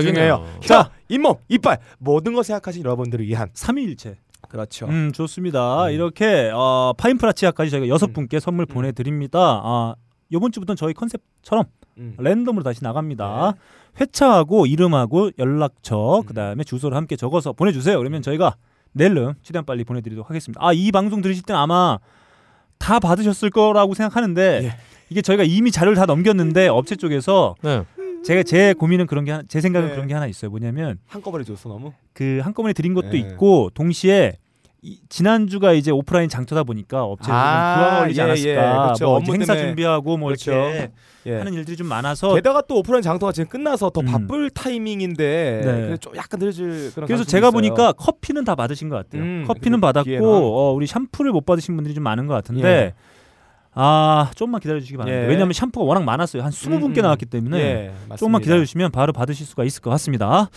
중요해요. 혀, 잇몸, 이빨 모든 거 생각하신 여러분들을 위한 삼위일체. 그렇죠. 음 좋습니다. 음. 이렇게 어, 파인프라치아까지 저희가 여섯 음. 분께 선물 음. 보내드립니다. 아 이번 주부터는 저희 컨셉처럼 음. 랜덤으로 다시 나갑니다. 회차하고 이름하고 연락처 음. 그다음에 주소를 함께 적어서 보내주세요. 그러면 저희가 내일은 최대한 빨리 보내드리도록 하겠습니다. 아 이 방송 들으실 땐 아마 다 받으셨을 거라고 생각하는데 예. 이게 저희가 이미 자료를 다 넘겼는데 업체 쪽에서 네. 제가 제 고민은 그런 게 제 생각은 네. 그런 게 하나 있어요. 뭐냐면 한꺼번에 줬어 너무. 그 한꺼번에 드린 것도 네. 있고 동시에 이, 지난주가 이제 오프라인 장터다 보니까 업체들은 아, 부하가 걸리지 예, 않았을까. 예. 그렇죠. 뭐 업무 행사 때문에. 준비하고 뭐 그렇죠. 이렇게 예. 하는 일들이 좀 많아서 게다가 또 오프라인 장터가 지금 끝나서 더 음. 바쁠 타이밍인데 네. 좀 약간 늦을 그런 그래서 제가 있어요. 보니까 커피는 다 받으신 것 같아요. 음, 커피는 받았고. 어, 우리 샴푸를 못 받으신 분들이 좀 많은 것 같은데 예. 아 조금만 기다려 주시기 바랍니다. 예. 왜냐하면 샴푸가 워낙 많았어요. 한 20분께 음, 나왔기 때문에 예. 조금만 기다려 주시면 바로 받으실 수가 있을 것 같습니다.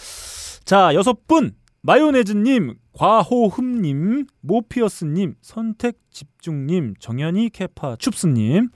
자 여섯 분 마요네즈님, 과호흠님, 모피어스님, 선택집중님, 정연이 캐파 춥스님,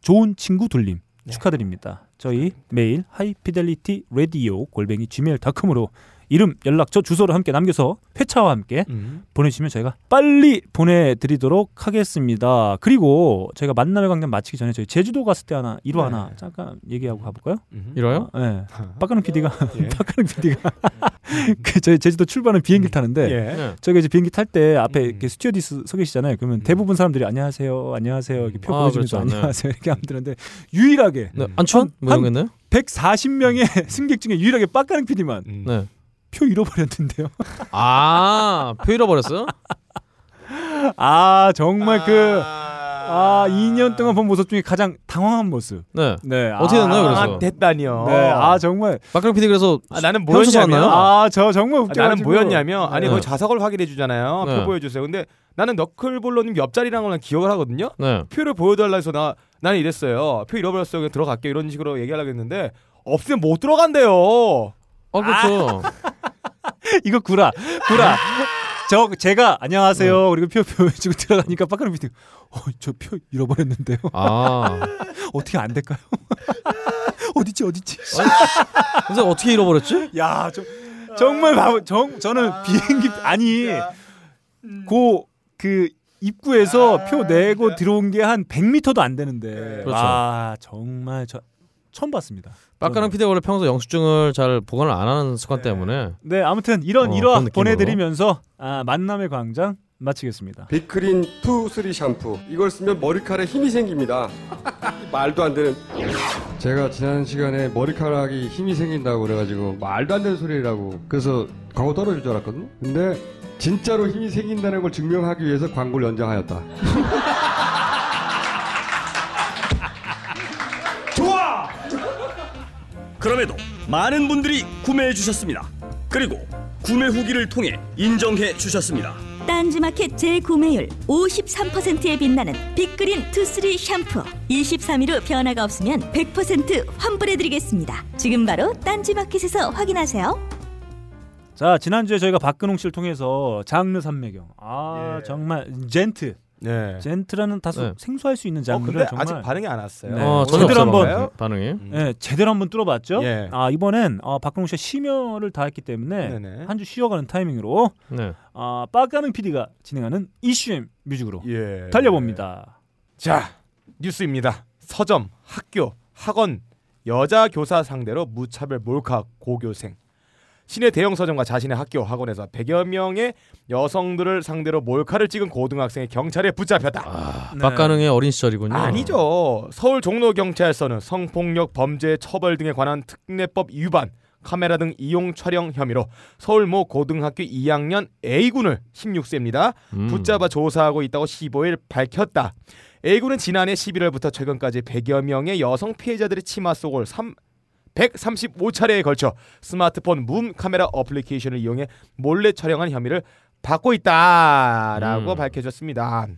좋은 친구 둘님 네. 축하드립니다. 저희 메일 하이피델리티 라디오 골뱅이 gmail.com으로 이름, 연락처, 주소를 함께 남겨서 회차와 함께 음. 보내주시면 저희가 빨리 보내드리도록 하겠습니다. 그리고 저희가 만남의 광장 마치기 전에 저희 제주도 갔을 때 하나 일화 네. 하나 잠깐 얘기하고 가볼까요? 음. 이뤄요? 네. 빡가는 PD가 예. 빡가는 PD가 그 저희 제주도 출발은 비행기 를 타는데 예. 네. 저희가 이제 비행기 탈 때 앞에 음. 이렇게 스튜어디스 서 계시잖아요. 그러면 대부분 사람들이 안녕하세요, 안녕하세요 이렇게 표 아, 보여주면서 그렇죠. 네. 안녕하세요 이렇게 하면 되는데 유일하게 네. 안춘? 뭐 한- 이런 겠네요 140명의 승객 중에 유일하게 빡가는 PD만 음. 네. 표 잃어버렸는데요. 아, 표 잃어버렸어요? 아 정말 그 아, 2년 동안 본 모습 중에 가장 당황한 모습. 네. 네. 어떻게 됐나요, 그래서? 아, 됐다니요. 네. 아, 정말. 박근혜 PD 그래서 아, 나는 뭐였냐면? 아, 저 정말 아, 웃겨 나는 뭐였냐면 아니 네. 거기 좌석을 확인해 주잖아요. 네. 표 보여주세요. 근데 나는 너클볼러님 옆자리라는 걸 기억을 하거든요. 네. 표를 보여달라 해서 나 나는 이랬어요. 표 잃어버렸어요. 그냥 들어갈게 이런 식으로 얘기하려고 했는데 없으면 못 들어간대요. 아, 그렇죠. 이거 구라. 구라. 저 제가 안녕하세요. 그리고 표 보여주고 들어가니까 빡가는 비디. 어, 저 표 잃어버렸는데요. 아. 어떻게 안 될까요? 어디지 어디지? 근데 어떻게 잃어버렸지? 야, 저 정말 바보. 정 저는 비행기 아니고 그 입구에서 표 내고 들어온 게 한 100m도 안 되는데. 그렇죠. 아, 정말 저 처음 봤습니다. 빡가는 PD가 원래 평소 영수증을 잘 보관을 안 하는 습관 때문에. 네, 아무튼 이런 어, 일화. 보내드리면서 아, 만남의 광장 마치겠습니다. 빅크린 투 쓰리 샴푸. 이걸 쓰면 머리카락에 힘이 생깁니다. 말도 안 되는. 제가 지난 시간에 머리카락이 힘이 생긴다고 그래가지고 말도 안 되는 소리라고 그래서 광고 떨어질 줄 알았거든요. 근데 진짜로 힘이 생긴다는 걸 증명하기 위해서 광고를 연장하였다 그럼에도 많은 분들이 구매해 주셨습니다. 그리고 구매 후기를 통해 인정해 주셨습니다. 딴지마켓 재구매율 53%에 빛나는 빅그린 투쓰리 샴푸 23일 후 변화가 없으면 100% 환불해드리겠습니다 지금 바로 딴지마켓에서 확인하세요 자, 지난주에 저희가 박근홍 씨를 통해서 장르 산매경. 아, 예. 정말 젠트. 네. 젠트라는 다소 네. 생소할 수 있는 어, 장르를 근데 정말 아직 반응이 안 왔어요. 네. 어, 제대로 전혀 한번- 반응이. 음. 예, 제대로 한번 뚫어봤죠. 예. 아 이번엔 어, 박근홍 씨가 심혈을 다했기 때문에 네네. 한주 쉬어가는 타이밍으로 네. 아, 빠가는 PD가 진행하는 이슈엠 뮤직으로 예. 달려봅니다. 자, 뉴스입니다. 서점, 학교, 학원, 여자 교사 상대로 무차별 몰카 고교생. 시내 대형 서점과 자신의 학교, 학원에서 100여 명의 여성들을 상대로 몰카를 찍은 고등학생이 경찰에 붙잡혔다. 아, 네. 어린 시절이군요. 아니죠. 서울 종로 경찰서는 성폭력 범죄 처벌 등에 관한 특례법 위반, 카메라 등 이용 촬영 혐의로 서울 모 고등학교 2학년 A군을 16세입니다. 음. 붙잡아 조사하고 있다고 15일 밝혔다. A군은 지난해 11월부터 최근까지 100여 명의 여성 피해자들의 치마 속을 3 135차례에 걸쳐 스마트폰 문 카메라 어플리케이션을 이용해 몰래 촬영한 혐의를 받고 있다라고 음. 밝혀졌습니다.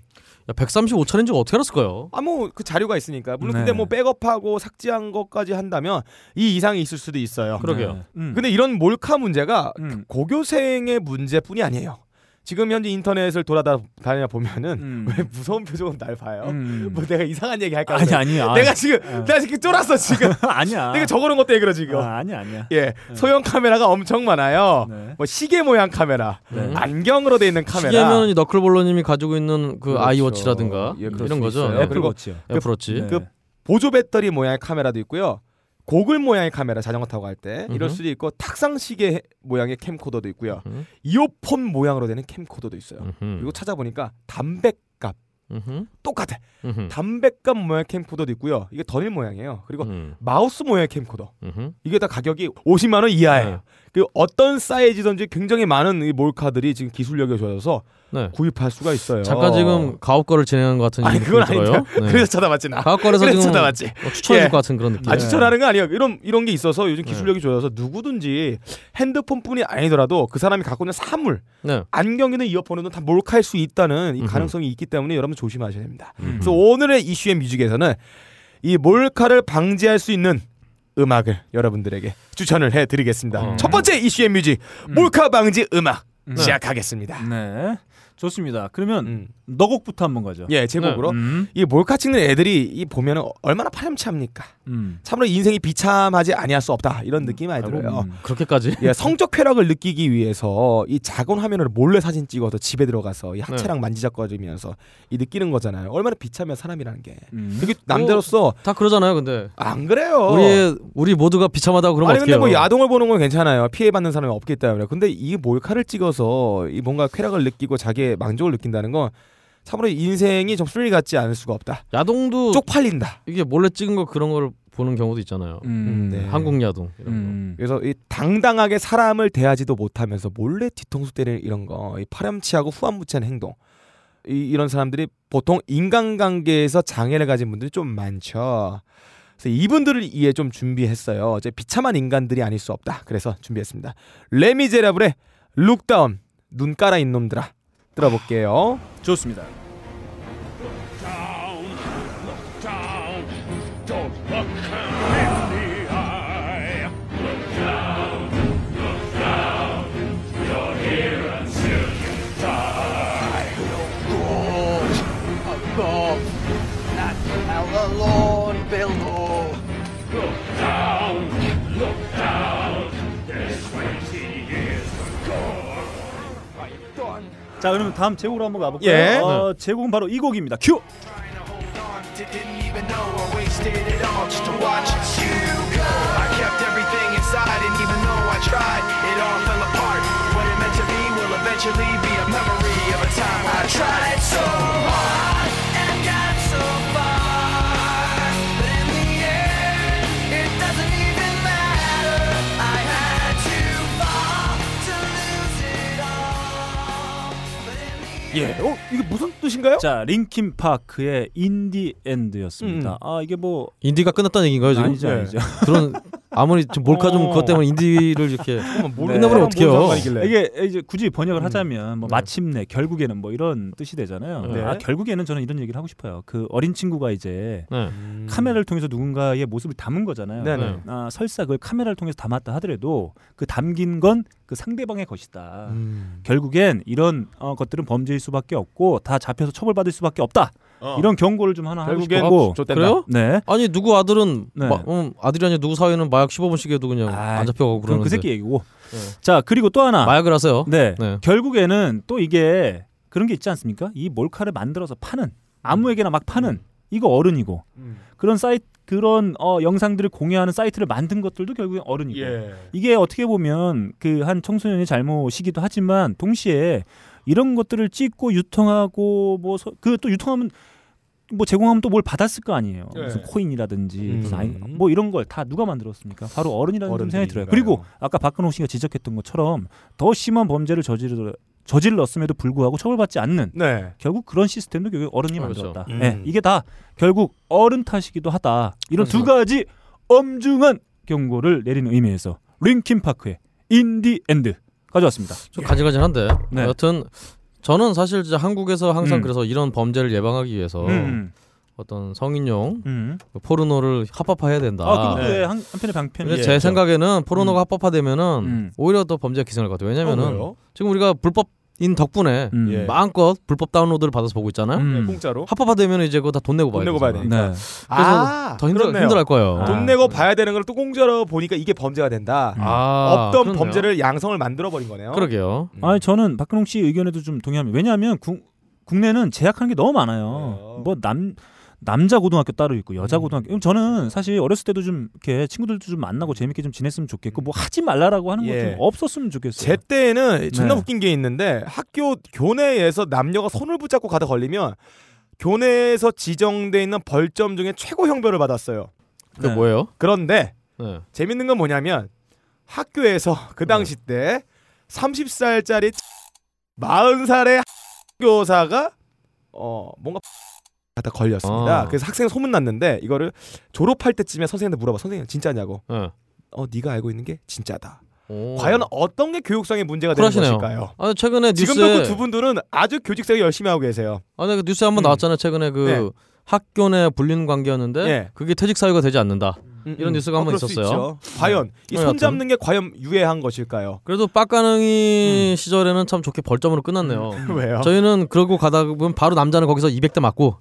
135차례인지 어떻게 알았을까요? 아 뭐 그 자료가 있으니까 물론 네. 근데 뭐 백업하고 삭제한 것까지 한다면 이 이상이 있을 수도 있어요. 그러게요. 네. 음. 근데 이런 몰카 문제가 음. 고교생의 문제뿐이 아니에요. 지금 현재 인터넷을 돌아다녀 보면은 음. 왜 무서운 표정으로 날 봐요? 음. 뭐 내가 이상한 얘기 할까? 아니 아니 아, 내가 지금 어. 내가 지금 쫄았어 지금. 아니야. 내가 적어놓은 것도 얘기로 지금. 아, 아니야 아니야. 예, 소형 카메라가 엄청 많아요. 네. 뭐 시계 모양 카메라, 네. 안경으로 돼 있는 카메라. 시계면 이 너클볼러님이 가지고 있는 그 그렇죠. 아이워치라든가 예, 이런 수 거죠. 있어요. 네. 애플 그리고 워치요. 애플워치. 네. 그 보조 배터리 모양의 카메라도 있고요. 고글 모양의 카메라 자전거 타고 갈 때 이럴. 수도 있고 탁상 시계 모양의 캠코더도 있고요. 음흠. 이어폰 모양으로 되는 캠코더도 있어요. 음흠. 그리고 찾아보니까 음흠. 똑같아. 담배값 모양 캠코더도 있고요. 이게 던힐 모양이에요. 그리고 음. 마우스 모양의 캠코더. 이게 다 가격이 50만 원 이하예요. 네. 그리고 어떤 사이즈든지 굉장히 많은 이 몰카들이 지금 기술력이 좋아져서 네. 구입할 수가 있어요. 잠깐 지금 가업 거를 진행한 것 같은 아니 그건 들어요. 네. 그래서 쳐다봤지 나. 가업 거에서 그래서 지금 쳐다봤지. 어, 추천해줄 예. 것 같은 그런 느낌. 아 추천하는 거 아니에요. 이런 이런 게 있어서 요즘 네. 기술력이 좋아서 누구든지 핸드폰뿐이 아니더라도 그 사람이 갖고 있는 사물, 네. 안경이든 이어폰이든 다 몰카할 수 있다는 이 음흠. 가능성이 있기 때문에 여러분 조심하셔야 됩니다. 음. 그래서 오늘의 이슈 앤 뮤직에서는 이 몰카를 방지할 수 있는 음악을 여러분들에게 추천을 해드리겠습니다. 어. 첫 번째 이슈의 뮤직 몰카 방지 음악 음. 시작하겠습니다. 네. 좋습니다. 그러면 음. 너곡부터 한번 가죠. 예, 제목으로 음. 이 몰카 찍는 애들이 이 보면은 얼마나 파렴치합니까? 음. 참으로 인생이 비참하지 아니할 수 없다 이런 느낌이 많이 들어요. 음. 그렇게까지? 예, 성적 쾌락을 느끼기 위해서 이 작은 화면으로 몰래 사진 찍어서 집에 들어가서 이 하체랑 만지작거리면서 이 느끼는 거잖아요. 얼마나 비참해 사람이라는 게. 음. 그게 남자로서 다 그러잖아요. 근데 안 그래요. 우리 우리 모두가 비참하다고 그러면 아니 근데? 뭐 야동을 보는 건 괜찮아요. 피해 받는 사람이 없기 때문에. 근데 이 몰카를 찍어서 이 뭔가 쾌락을 느끼고 자기의 만족을 느낀다는 건 참으로 인생이 좀 스릴 같지 않을 수가 없다. 야동도 쪽팔린다. 이게 몰래 찍은 거 그런 걸 보는 경우도 있잖아요. 음. 네. 한국 야동 이런 음. 그래서 이 당당하게 사람을 대하지도 못하면서 몰래 뒤통수 때리는 이런 거, 이 파렴치하고 후안무치한 행동. 이, 이런 사람들이 보통 인간관계에서 장애를 가진 분들이 좀 많죠. 그래서 이분들을 위해 좀 준비했어요. 이제 비참한 인간들이 아닐 수 없다. 그래서 준비했습니다. 레미제라블의 룩다운 눈 깔아 있는 놈들아 들어볼게요. 좋습니다. 자, 그러면 다음 제곡으로 한번 가볼까요? 예. 어, 제곡은 바로 이 곡입니다. 큐. trying to hold on to didn't even know I wasted it all just to watch you go. I kept everything inside and even though I tried, it all fell apart. What it meant to be will eventually be a memory of a time when I tried so 예. 어 이게 무슨 뜻인가요? 자, 링킨 파크의 In the End였습니다. 음. 아, 이게 뭐 인디가 끝났다는 얘기인가요 지금? 아니죠, 네. 아니죠. 그런 아무리 좀 몰카 좀 그것 때문에 인디를 이렇게 뭘 끝나버리면 어떡해요? 이게 이제 굳이 번역을 하자면 뭐 네. 마침내 결국에는 뭐 이런 뜻이 되잖아요. 네. 아, 결국에는 저는 이런 얘기를 하고 싶어요. 그 어린 친구가 이제 네. 카메라를 통해서 누군가의 모습을 담은 거잖아요. 네. 아, 설사 그걸 카메라를 통해서 담았다 하더라도 그 담긴 건 그 상대방의 것이다. 음. 결국엔 이런 어, 것들은 범죄일 수밖에 없고 다 잡 혀서 처벌받을 수밖에 없다. 이런 경고를 좀 하나 하고 어. 싶고. 그래요? 네. 아니 누구 아들은 네. 마, 음, 아들이 아니 누구 사위는 마약 15번씩 해도 그냥 아, 안 잡혀가고 그러는데 그 새끼 얘기고. 네. 자 그리고 또 하나. 마약을 하세요. 네. 네. 결국에는 또 이게 그런 게 있지 않습니까? 이 몰카를 만들어서 파는 아무에게나 막 파는 이거 어른이고 음. 그런 사이트 그런 어, 영상들을 공유하는 사이트를 만든 것들도 결국엔 어른이고 예. 이게 어떻게 보면 그 한 청소년의 잘못이기도 하지만 동시에 이런 것들을 찍고 유통하고 뭐 그 또 유통하면 뭐 제공하면 또 뭘 받았을 거 아니에요. 네. 무슨 코인이라든지 음. 무슨 아이, 뭐 이런 걸 다 누가 만들었습니까? 바로 어른이라는 좀 생각이 들어요. 그리고 아까 박근홍 씨가 지적했던 것처럼 더 심한 범죄를 저지르 저질렀음에도 불구하고 처벌받지 않는 네. 결국 그런 시스템도 결국 어른이 그렇죠. 만들었다. 음. 네, 이게 다 결국 어른 탓이기도 하다. 이런 두 그렇죠. 가지 엄중한 경고를 내리는 의미에서 링킨 파크의 In the End 가져왔습니다. 좀 가지가지한데 네. 여튼 저는 사실 진짜 한국에서 항상 음. 그래서 이런 범죄를 예방하기 위해서 음, 어떤 성인용 음. 포르노를 합법화해야 된다. 아, 그것도 네. 예, 한, 한편의 방편이 근데 제 생각에는 포르노가 음. 합법화되면은 음. 오히려 더 범죄가 기승할 것 같아요. 왜냐면은 왜요? 지금 우리가 불법 인 덕분에 음. 예. 마음껏 불법 다운로드를 받아서 보고 있잖아요. 음. 네, 공짜로. 합법화되면 이제 그거 다 돈 내고 봐야 돈 내고 봐야 되잖아. 되니까. 네. 아, 더 힘들 그렇네요. 힘들할 거예요. 아. 돈 내고 봐야 되는 걸 또 공짜로 보니까 이게 범죄가 된다. 음. 아, 없던 그렇네요. 범죄를 양성을 만들어 버린 거네요. 그러게요. 음. 아니 저는 박근홍 씨 의견에도 좀 동의합니다. 왜냐하면 구- 국내는 제약하는 게 너무 많아요. 뭐 남 남자 고등학교 따로 있고 여자 음. 고등학교. 저는 사실 어렸을 때도 좀 이렇게 친구들도 좀 만나고 재밌게 좀 지냈으면 좋겠고 뭐 하지 말라라고 하는 거 예. 좀 없었으면 좋겠어요. 제 때는 존나 네. 웃긴 게 있는데 학교 교내에서 남녀가 손을 붙잡고 가다 걸리면 교내에서 지정돼 있는 벌점 중에 최고 형벌을 받았어요. 그 네. 뭐예요? 그런데 네. 재밌는 건 뭐냐면 학교에서 그 당시 때 30살짜리 40살의 교사가 어 뭔가 갖다 걸렸습니다. 아. 그래서 학생 소문 났는데 이거를 졸업할 때쯤에 선생님한테 물어봐. 선생님 진짜냐고. 네. 어 네가 알고 있는 게 진짜다. 오. 과연 어떤 게 교육상의 문제가 되는 쿨하시네요. 것일까요? 아 최근에 지금도 뉴스에 그두 분들은 아주 교직 생활 열심히 하고 계세요. 아, 네, 그 뉴스에 한번 음. 나왔잖아요. 최근에 그 네. 학교 내 불륜 관계였는데 예. 그게 퇴직 사유가 되지 않는다. 음, 이런 음. 뉴스가 어, 한번 수 있었어요. 과연 이 네, 손 잡는 게 과연 유해한 것일까요? 그래도 빡가능이 시절에는 참 좋게 벌점으로 끝났네요. 왜요? 저희는 그러고 가다 보면 바로 남자는 거기서 200대 맞고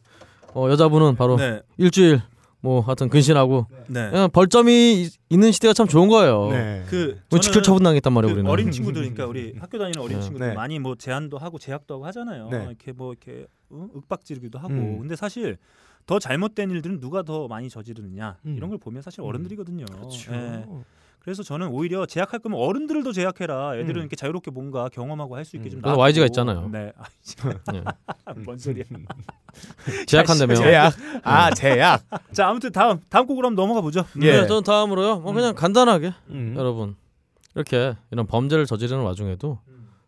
어, 여자분은 바로 네. 일주일 뭐 하여튼 근신하고 네. 그냥 벌점이 있- 있는 시대가 참 좋은 거예요. 네. 그뭐 직결 처분 당했단 말이에요, 그 우리는. 어린 친구들 그러니까 우리 학교 다니는 어린 네. 친구들 네. 많이 뭐 제안도 하고 제약도 하고 하잖아요. 네. 이렇게 뭐 이렇게 응? 윽박지르기도 하고. 음. 근데 사실 더 잘못된 일들은 누가 더 많이 저지르느냐 음. 이런 걸 보면 사실 어른들이거든요. 그렇죠. 예. 그래서 저는 오히려 제약할 거면 어른들을 더 제약해라. 애들은 음. 이렇게 자유롭게 뭔가 경험하고 할 수 있게 음. 좀. 그래서 놔두고. YG 가 있잖아요. 네. 네. 뭔 소리야? 제약한다며. 제약. 아 제약. 자 아무튼 다음 다음 곡으로 한번 넘어가 보죠. 예. 네, 저는 다음으로요. 뭐 그냥 간단하게 음. 여러분 이렇게 이런 범죄를 저지르는 와중에도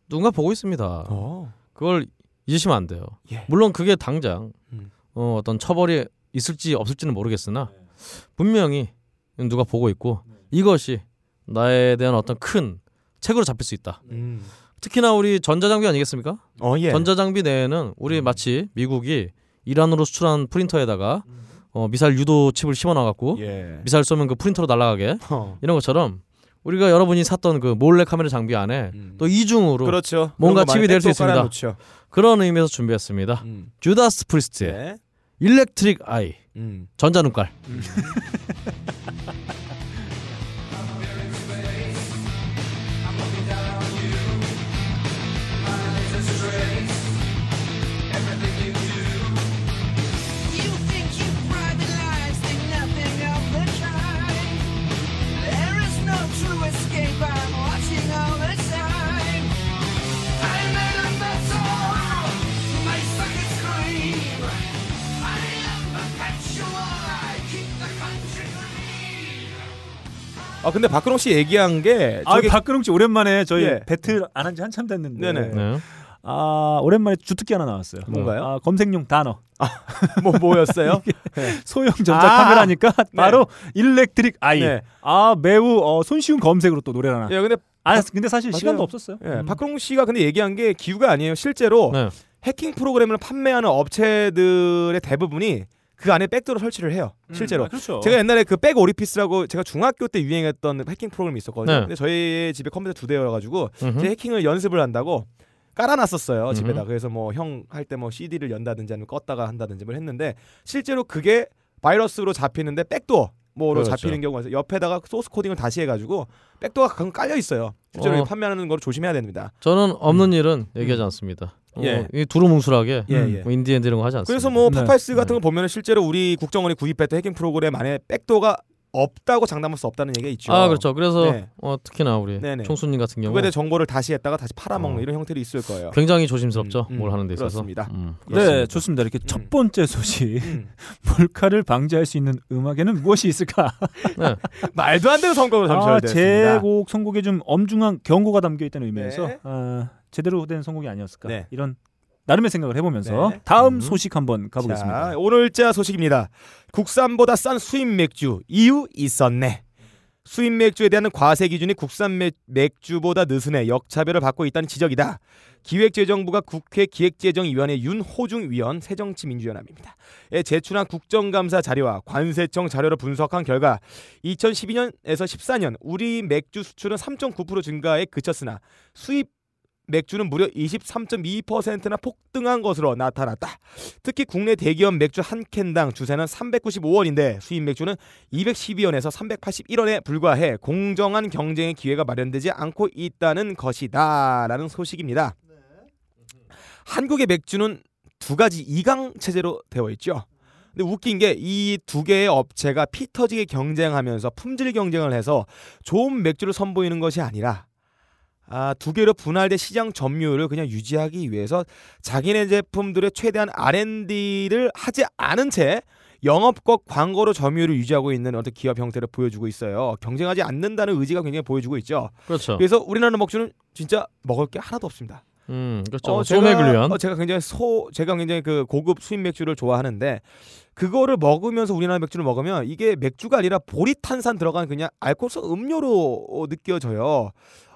누군가 보고 있습니다. 어. 그걸 잊으시면 안 돼요. 예. 물론 그게 당장 음. 어, 어떤 처벌이 있을지 없을지는 모르겠으나 분명히 누가 보고 있고 이것이 나에 대한 어떤 큰 책으로 잡힐 수 있다. 음. 특히나 우리 전자장비 아니겠습니까? 어 예. 전자장비 내에는 우리 마치 미국이 이란으로 수출한 프린터에다가 어, 미사일 유도 칩을 심어놔갖고 예. 미사일 쏘면 그 프린터로 날아가게 어. 이런 것처럼 우리가 여러분이 샀던 그 몰래 카메라 장비 안에 음. 또 이중으로 그렇죠. 뭔가 칩이 될수 백도 있습니다. 깔아놓죠. 그런 의미에서 준비했습니다. 음. 주다스 프리스트의 네. Electric Eye 음. 전자눈깔 아 근데 박근홍 씨 얘기한 게아 저기 박근홍 씨 오랜만에 저희 예. 배틀 안 한 지 한참 됐는데. 네네. 네. 아 오랜만에 주특기 하나 나왔어요. 뭔가요? 아, 검색용 단어. 뭐 뭐였어요? 소형 전자 아! 카메라니까 바로 일렉트릭 아이. 네. 아 매우 어, 손쉬운 검색으로 또 노래를 하나. 예, 근데 아 근데 사실 맞아요. 시간도 없었어요. 예, 음. 박근홍 씨가 근데 얘기한 게 기우가 아니에요. 실제로 네. 해킹 프로그램을 판매하는 업체들의 대부분이 그 안에 backdoor를 설치를 해요. 실제로. 아, 그렇죠. 제가 옛날에 그 Back Orifice라고 제가 중학교 때 유행했던 해킹 프로그램이 있었거든요. 네. 근데 저희 집에 컴퓨터 두 대여 가지고 음흠. 제 해킹을 연습을 한다고 깔아놨었어요 음흠. 집에다. 그래서 뭐 형 할 때 뭐 CD를 연다든지 아니면 껐다가 한다든지 뭘 했는데 실제로 그게 바이러스로 잡히는데 backdoor 뭐로 그렇죠. 잡히는 경우가 있어요. 옆에다가 소스 코딩을 다시 해가지고 backdoor가 가끔 깔려 있어요. 실제로 어. 판매하는 걸 조심해야 됩니다. 저는 없는 일은 얘기하지 않습니다. 어, 예. 이 두루뭉술하게 예, 예. 뭐 In the End 이런 거 하지 않습니다. 그래서 뭐 네. 파파이스 같은 네. 거 보면 실제로 우리 국정원이 구입했던 해킹 프로그램 안에 백도어가 없다고 장담할 수 없다는 얘기가 있죠. 아 그렇죠. 그래서 네. 어, 특히나 우리 네네. 총수님 같은 경우 그거에 대해 정보를 다시 했다가 다시 팔아먹는 어. 이런 형태로 있을 거예요. 굉장히 조심스럽죠. 음, 음, 뭘 하는 데 있어서. 그렇습니다. 음. 네 좋습니다. 이렇게 음. 첫 번째 소식 음. 몰카를 방지할 수 있는 음악에는 무엇이 있을까? 네. 말도 안 되는 선거로 아, 점철됐습니다. 제곡 선곡에 좀 엄중한 경고가 담겨 있다는 의미에서 네. 아, 제대로 된 선곡이 아니었을까 네. 이런 나름의 생각을 해보면서 네. 다음 음. 소식 한번 가보겠습니다. 자, 오늘자 소식입니다. 국산보다 싼 수입 맥주 이유 있었네. 수입 맥주에 대한 과세 기준이 국산 맥- 맥주보다 느슨해 역차별을 받고 있다는 지적이다. 기획재정부가 국회 기획재정위원회 윤호중 위원 새정치민주연합입니다. 에 제출한 국정감사 자료와 관세청 자료를 분석한 결과 2012년에서 14년 우리 맥주 수출은 3.9% 증가에 그쳤으나 수입 맥주는 무려 23.2%나 폭등한 것으로 나타났다. 특히 국내 대기업 맥주 한 캔당 주세는 395원인데 수입 맥주는 212원에서 381원에 불과해 공정한 경쟁의 기회가 마련되지 않고 있다는 것이다라는 소식입니다. 한국의 맥주는 두 가지 이강 체제로 되어 있죠. 근데 웃긴 게 이 두 개의 업체가 피 터지게 경쟁하면서 품질 경쟁을 해서 좋은 맥주를 선보이는 것이 아니라 아, 두 개로 분할된 시장 점유율을 그냥 유지하기 위해서 자기네 제품들의 최대한 R&D를 하지 않은 채 영업과 광고로 점유율을 유지하고 있는 어떤 기업 형태를 보여주고 있어요. 경쟁하지 않는다는 의지가 굉장히 보여주고 있죠. 그렇죠. 그래서 우리나라 맥주는 진짜 먹을 게 하나도 없습니다. 음, 그렇죠. 어, 소맥을 위한 어, 제가 굉장히 소 제가 굉장히 그 고급 수입 맥주를 좋아하는데 그거를 먹으면서 우리나라 맥주를 먹으면 이게 맥주가 아니라 보리탄산 들어간 그냥 알코올성 음료로 어, 느껴져요.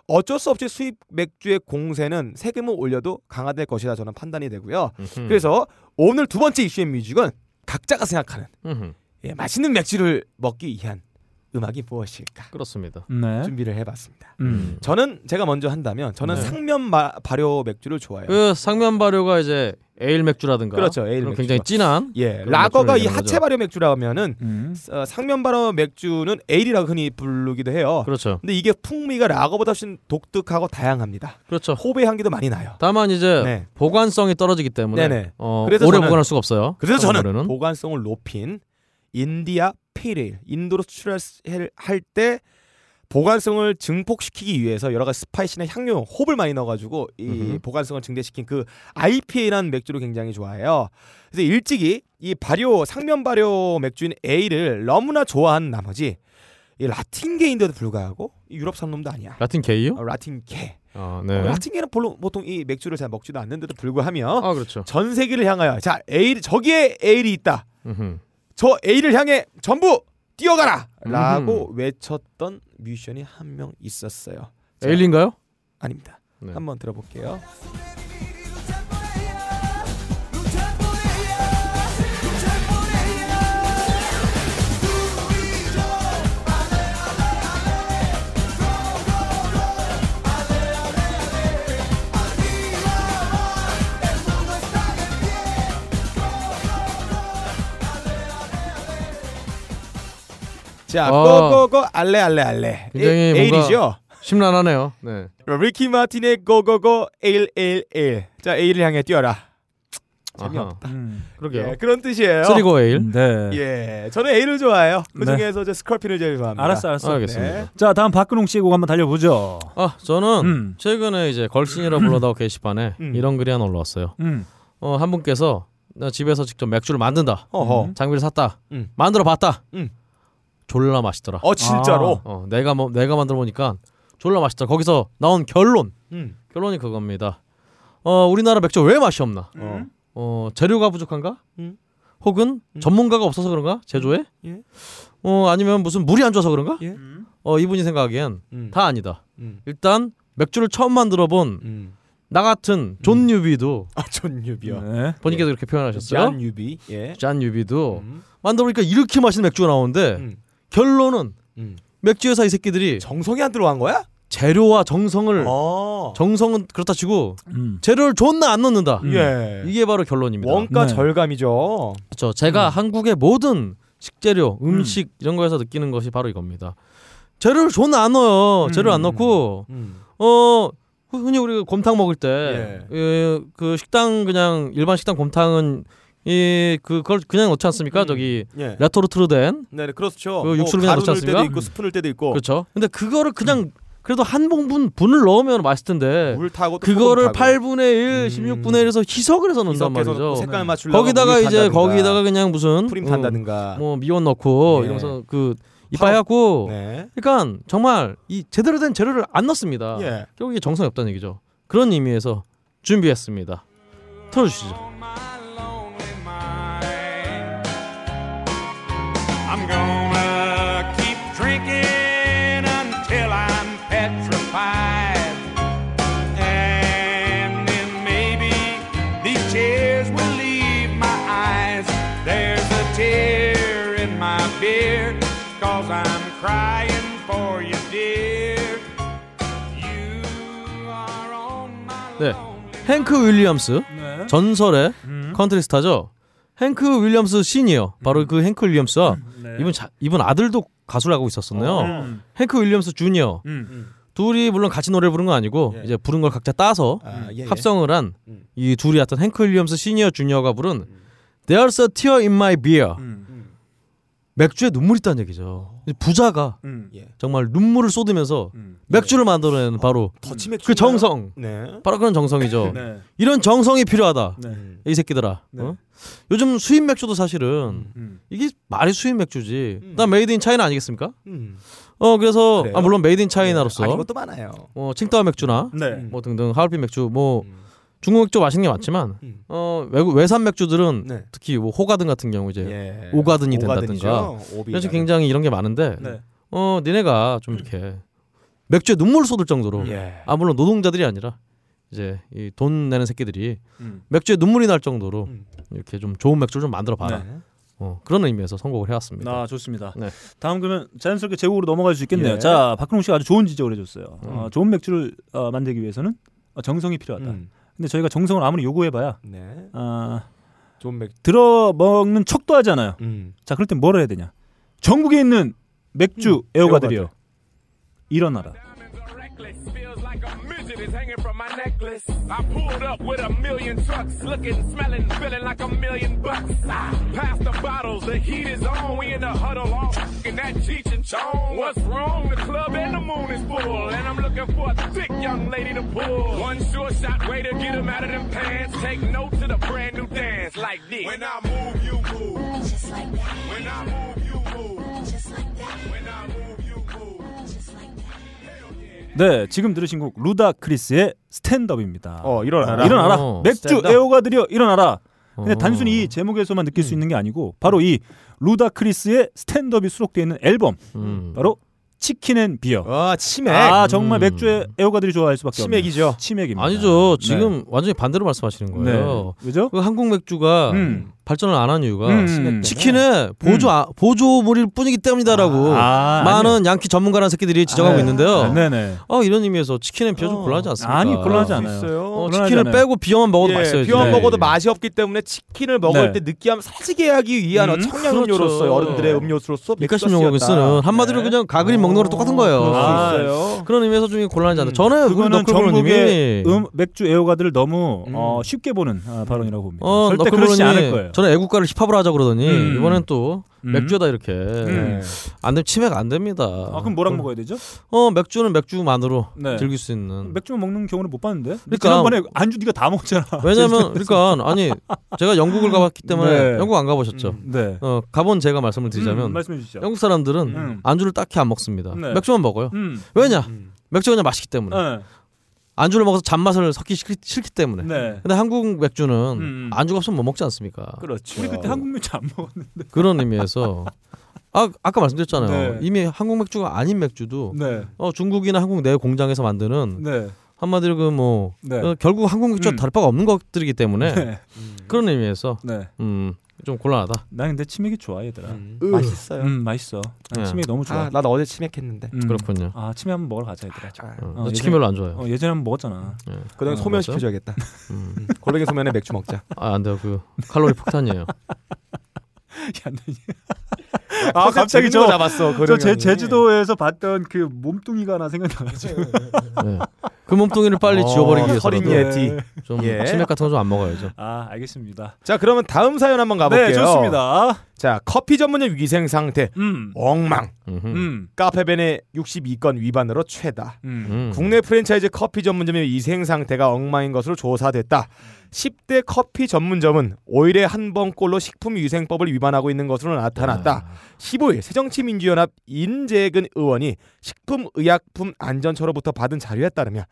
어쩔 수 없이 수입 맥주의 공세는 세금을 올려도 강화될 것이다 저는 판단이 되고요. 음흠. 그래서 오늘 두 번째 이슈의 뮤직은 각자가 생각하는. 예, 맛있는 맥주를 먹기 위한 음악이 무엇일까 그렇습니다. 네. 준비를 해봤습니다. 음. 저는 제가 먼저 한다면 저는 네. 상면 바, 발효 맥주를 좋아해요. 그 상면 발효가 이제 에일 맥주라든가 그렇죠, 에일 맥주가. 굉장히 진한 예, 라거가 이 하체 거죠. 발효 맥주라면은 음. 어, 상면 발효 맥주는 에일이라고 흔히 부르기도 해요. 그렇죠. 근데 이게 풍미가 라거보다 훨씬 독특하고 다양합니다. 그렇죠. 호배 향기도 많이 나요. 다만 이제 네. 보관성이 떨어지기 때문에 네네. 어, 그래서 오래 저는- 보관할 수가 없어요. 그래서 저는 보관성을 높인 India Pale Ale 인도로 수출할 때 보관성을 증폭시키기 위해서 여러 가지 spicy나 향료, 홉을 많이 넣어가지고 이 음흠. 보관성을 증대시킨 그 IPA라는 맥주를 굉장히 좋아해요. 그래서 일찍이 이 발효 상면 발효 맥주인 ale을 너무나 좋아한 나머지 이 라틴계인데도 불구하고 이 유럽 산 놈도 아니야. 라틴 게이요? 어, 라틴계. 아, 어, 네. 라틴계는 별로 보통 이 맥주를 잘 먹지도 않는데도 불구하며 아, 그렇죠. 전 세계를 향하여 자 에일 저기에 ale이 있다. 음흠. 저 A를 향해 전부 뛰어가라! 음. 라고 외쳤던 뮤지션이 한 명 있었어요. 자, 에일인가요? 아닙니다. 네. 한번 들어볼게요. 자, 어. go go go ale ale ale. 굉장히 에, 뭔가- ale이죠. 심란하네요. 네. 리키 마틴의 go go go ale ale ale. 자, ale을 향해 뛰어라. 재미없다. 음. 그러게요. 예, 그런 뜻이에요. 쓰리고 에일. 네. 예, 저는 ale을 좋아해요. 그 네. 중에서 저 스컬핀을 제일 좋아합니다. 알았어, 알았어. 알겠습니다. 네. 자, 다음 박근홍 씨의 곡 한번 달려보죠. 아, 저는 음. 최근에 이제 걸신이라 불러다오 게시판에 음. 이런 글이 하나 올라왔어요. 음. 어, 한 분께서 나 집에서 직접 맥주를 만든다. 어허. 음. 장비를 샀다. 음. 만들어 봤다. 음. 졸라 맛있더라. 어, 진짜로. 어, 내가 뭐 내가 만들어 보니까 졸라 맛있다. 거기서 나온 결론. 음. 결론이 그겁니다. 어, 우리나라 맥주 왜 맛이 없나? 어. 어, 재료가 부족한가? 음. 혹은 음. 전문가가 없어서 그런가? 제조에? 예. 어, 아니면 무슨 물이 안 좋아서 그런가? 예. 어, 이분이 생각하기엔 음. 다 아니다. 음. 일단 맥주를 처음 만들어 본 나 음. 같은 존 newbie도 아, 존 newbie요. 네. 본인께서 그렇게 표현하셨어요. 잔 newbie. 예. 잔 newbie도 음. 만들어 보니까 이렇게 맛있는 맥주가 나오는데 음. 결론은 음. 맥주 회사 이 새끼들이 정성이 안 들어간 거야? 재료와 정성을 어. 정성은 그렇다 치고 음. 재료를 존나 안 넣는다. 음. 예. 이게 바로 결론입니다. 원가 네. 절감이죠. 그렇죠. 제가 음. 한국의 모든 식재료, 음식 이런 거에서 느끼는 것이 바로 이겁니다. 재료를 존나 안 넣어요. 음. 재료 안 넣고 음. 어 흔히 우리가 곰탕 먹을 때 예. 그 식당 그냥 일반 식당 곰탕은 이 그걸 그냥 넣지 않습니까? 음. 저기 예. 레토르트르된 네, 네, 그렇죠. 그 육수를 그냥 가루 넣지 넣을 때도 않습니까? 있고 스푼 넣을 때도 있고. 그렇죠. 근데 그거를 그냥 그래도 한 봉분 분을 넣으면 맛있을 텐데 물 타고 또 그거를 타고. 8분의 1, 음. 16분의 1에서 희석을 해서 넣는단 말이죠. 또 색깔 맞추려고 거기다가 물 이제 탄다든가, 거기다가 그냥 무슨 프림 어, 탄다든가. 뭐 미원 넣고 네. 이러면서 그 이빨 해갖고 네. 그러니까 정말 이 제대로 된 재료를 안 넣습니다. 예. 결국 이게 정성이 없다는 얘기죠. 그런 의미에서 준비했습니다. 틀어주시죠. 네. 행크 윌리엄스 네. 전설의 음. 컨트리 스타죠. 행크 윌리엄스 시니어 바로 그 행크 윌리엄스와 네. 이분 자, 이분 아들도 가수를 하고 있었었네요. 음. 행크 윌리엄스 주니어 음. 둘이 물론 같이 노래를 부른 건 아니고 예. 이제 부른 걸 각자 따서 아, 예, 예. 합성을 한이 음. 둘이 어떤 행크 윌리엄스 시니어 주니어가 부른 There's a tear in my beer 음. 맥주에 눈물이 있다는 얘기죠. 부자가 음. 예. 정말 눈물을 쏟으면서 음. 맥주를 만들어내는 바로 맥주. 그 정성 네. 바로 그런 정성이죠. 네. 이런 정성이 필요하다. 네. 음. 이 새끼들아. 네. 어? 요즘 수입 맥주도 사실은 음. 이게 말이 수입 맥주지. 음. 나 made in China 아니겠습니까? 음. 어 그래서? 아, 물론 made in China로서 아닌 것도 많아요. 어 칭따오 맥주나 네. 뭐 등등 하얼빈 맥주 뭐 음. 중국 맥주 맛있는 게 많지만 음. 어 외국 외산 맥주들은 네. 특히 뭐 호가든 같은 경우 이제 예. 오가든이. 된다든가. 그래서 굉장히 이런 게 많은데 네. 어 니네가 좀 이렇게 맥주에 눈물을 쏟을 정도로 예. 아 물론 노동자들이 아니라 이제 이 돈 내는 새끼들이 음. 맥주에 눈물이 날 정도로 음. 이렇게 좀 좋은 맥주를 좀 만들어 봐라. 네. 어, 그런 의미에서 선곡을 해왔습니다. 아 좋습니다. 네. 다음 그러면 자연스럽게 제국으로 넘어갈 수 있겠네요. 예. 자 박근홍 씨가 아주 좋은 지적을 해줬어요. 음. 어, 좋은 맥주를 어, 만들기 위해서는 어, 정성이 필요하다. 음. 근데 저희가 정성을 아무리 요구해봐야 네. 아, 좋은 맥. 들어 먹는 척도 하잖아요. 음. 자 그럴 땐 뭘 해야 되냐? 전국에 있는 맥주 음, 애호가들이요. 일어나라. Hanging necklace. I pulled up with a million trucks, looking, smelling, feeling like a million bucks. I pass the bottles, the heat is on. We in the huddle, all in that Cheech and Chong. What's wrong? The club and the moon is full, and I'm looking for a thick young lady to pull. One sure shot way to get get 'em out of them pants. Take note to the brand new dance like this. When I move, you move. Just like that. When I move, you move. Just like that. When 네, 지금 들으신 곡 루다 크리스의 Stand Up입니다. 어 일어나라. 일어나라. 어, 맥주 Stand Up. 애호가들이여 일어나라. 근데 어. 단순히 이 제목에서만 느낄 수 있는 게 아니고 바로 이 루다 크리스의 Stand Up이 수록되어 있는 앨범 음. 바로 Chicken and Beer. 아 치맥. 아 정말 음. 맥주의 애호가들이 좋아할 수밖에 없는 치맥이죠. 치맥입니다. 아니죠. 네. 지금 완전히 반대로 말씀하시는 거예요. 네. 그죠? 그 한국 맥주가 음. 발전을 안 한 이유가 음. 치킨의 보조 아- 보조물일 뿐이기 때문이다라고 아, 많은 양키 전문가라는 새끼들이 지적하고 네. 있는데요. 네 네. 어 이런 의미에서 치킨은 비어 좀 어. 곤란하지 않습니까? 아니 곤란하지 수 않아요. 어, 치킨을 않아요. 빼고 비어만 먹어도 예, 맛있어요. 비만 네. 먹어도 맛이 없기 때문에 치킨을 먹을 네. 때 느끼함 사지게 하기 위한 음, 청량음료로서 그렇죠. 어른들의 음료수로서 맥주가 용어를. 쓰는 한마디로 네. 그냥 가그린 먹는 거랑 똑같은 거예요. 그럴 수 아, 있어요. 그런 의미에서 좀 곤란하지 않다. 음. 저는 그거는 음, 맥주 애호가들을 너무 음. 어, 쉽게 보는 아, 발언이라고 봅니다. 어, 절대 그렇지 않을 거예요. 저는 애국가를 힙합을 하자 그러더니 음. 이번엔 또 음. 맥주에다 이렇게 음. 안 되면 치매가 안 됩니다. 아, 그럼 뭐랑 먹어야 되죠? 어 맥주는 맥주만으로 네. 즐길 수 있는. 맥주만 먹는 경우는 못 봤는데. 그러니까- 지난번에 안주 네가 다 먹었잖아. 왜냐면 그러니까 아니 제가 영국을 가봤기 때문에 네. 영국 안 가보셨죠. 음. 네. 어 가본 제가 말씀을 드리자면 음, 말씀해 주시죠. 영국 사람들은 음. 안주를 딱히 안 먹습니다. 네. 맥주만 먹어요. 음. 왜냐? 음. 맥주가 그냥 맛있기 때문에. 네. 안주를 먹어서 잔맛을 섞기 싫기, 싫기 때문에. 네. 근데 한국 맥주는 음. 안주가 없으면 못 먹지 않습니까? 그렇죠. 우리 그때 한국 맥주 안 먹었는데. 그런 의미에서 아 아까 말씀드렸잖아요. 네. 이미 한국 맥주가 아닌 맥주도 네. 어 중국이나 한국 내 공장에서 만드는 네. 한마디로 그뭐 네. 결국 한국 맥주와 음. 다를 바가 없는 것들이기 때문에 네. 그런 의미에서 네. 음 좀 곤란하다. 나 근데 치맥이 좋아 얘들아. 음, 음. 맛있어요. 맛있어. 난 네. 치맥이 너무 좋아. 아, 나도 어제 치맥했는데. 음. 그렇군요. 아 치맥 한번 먹으러 가자 얘들아. 좋아요. 어, 어, 나 치킨 별로 안 좋아해요. 어, 예전에 한번 먹었잖아. 예. 그다음에 어, 소면 맞아요? 시켜줘야겠다. 음. 음. 골뱅이 소면에 맥주 먹자. 아, 안 돼요. 그 칼로리 폭탄이에요. 야, 너- 아 갑자기 저 잡았어. 저제 제주도에서 봤던 그 몸뚱이가 하나 생각나. 네. 그 몸뚱이를 빨리 어, 지워버리기 위해서 서린 예. 예티. 좀 예. 치맥 같은 거 좀 안 먹어야죠. 아 알겠습니다. 자, 그러면 다음 사연 한번 가볼게요. 네 좋습니다. 자, 커피 전문점 위생 상태 음. 엉망. 음. 카페벤의 62건 위반으로 최다. 음. 음. 국내 프랜차이즈 커피 전문점의 위생 상태가 엉망인 것으로 조사됐다. 10대 커피 전문점은 5일에 한 번꼴로 식품위생법을 위반하고 있는 것으로 나타났다. 15일 새정치민주연합 인재근 의원이 식품의약품 안전처로부터 받은 자료에 따르면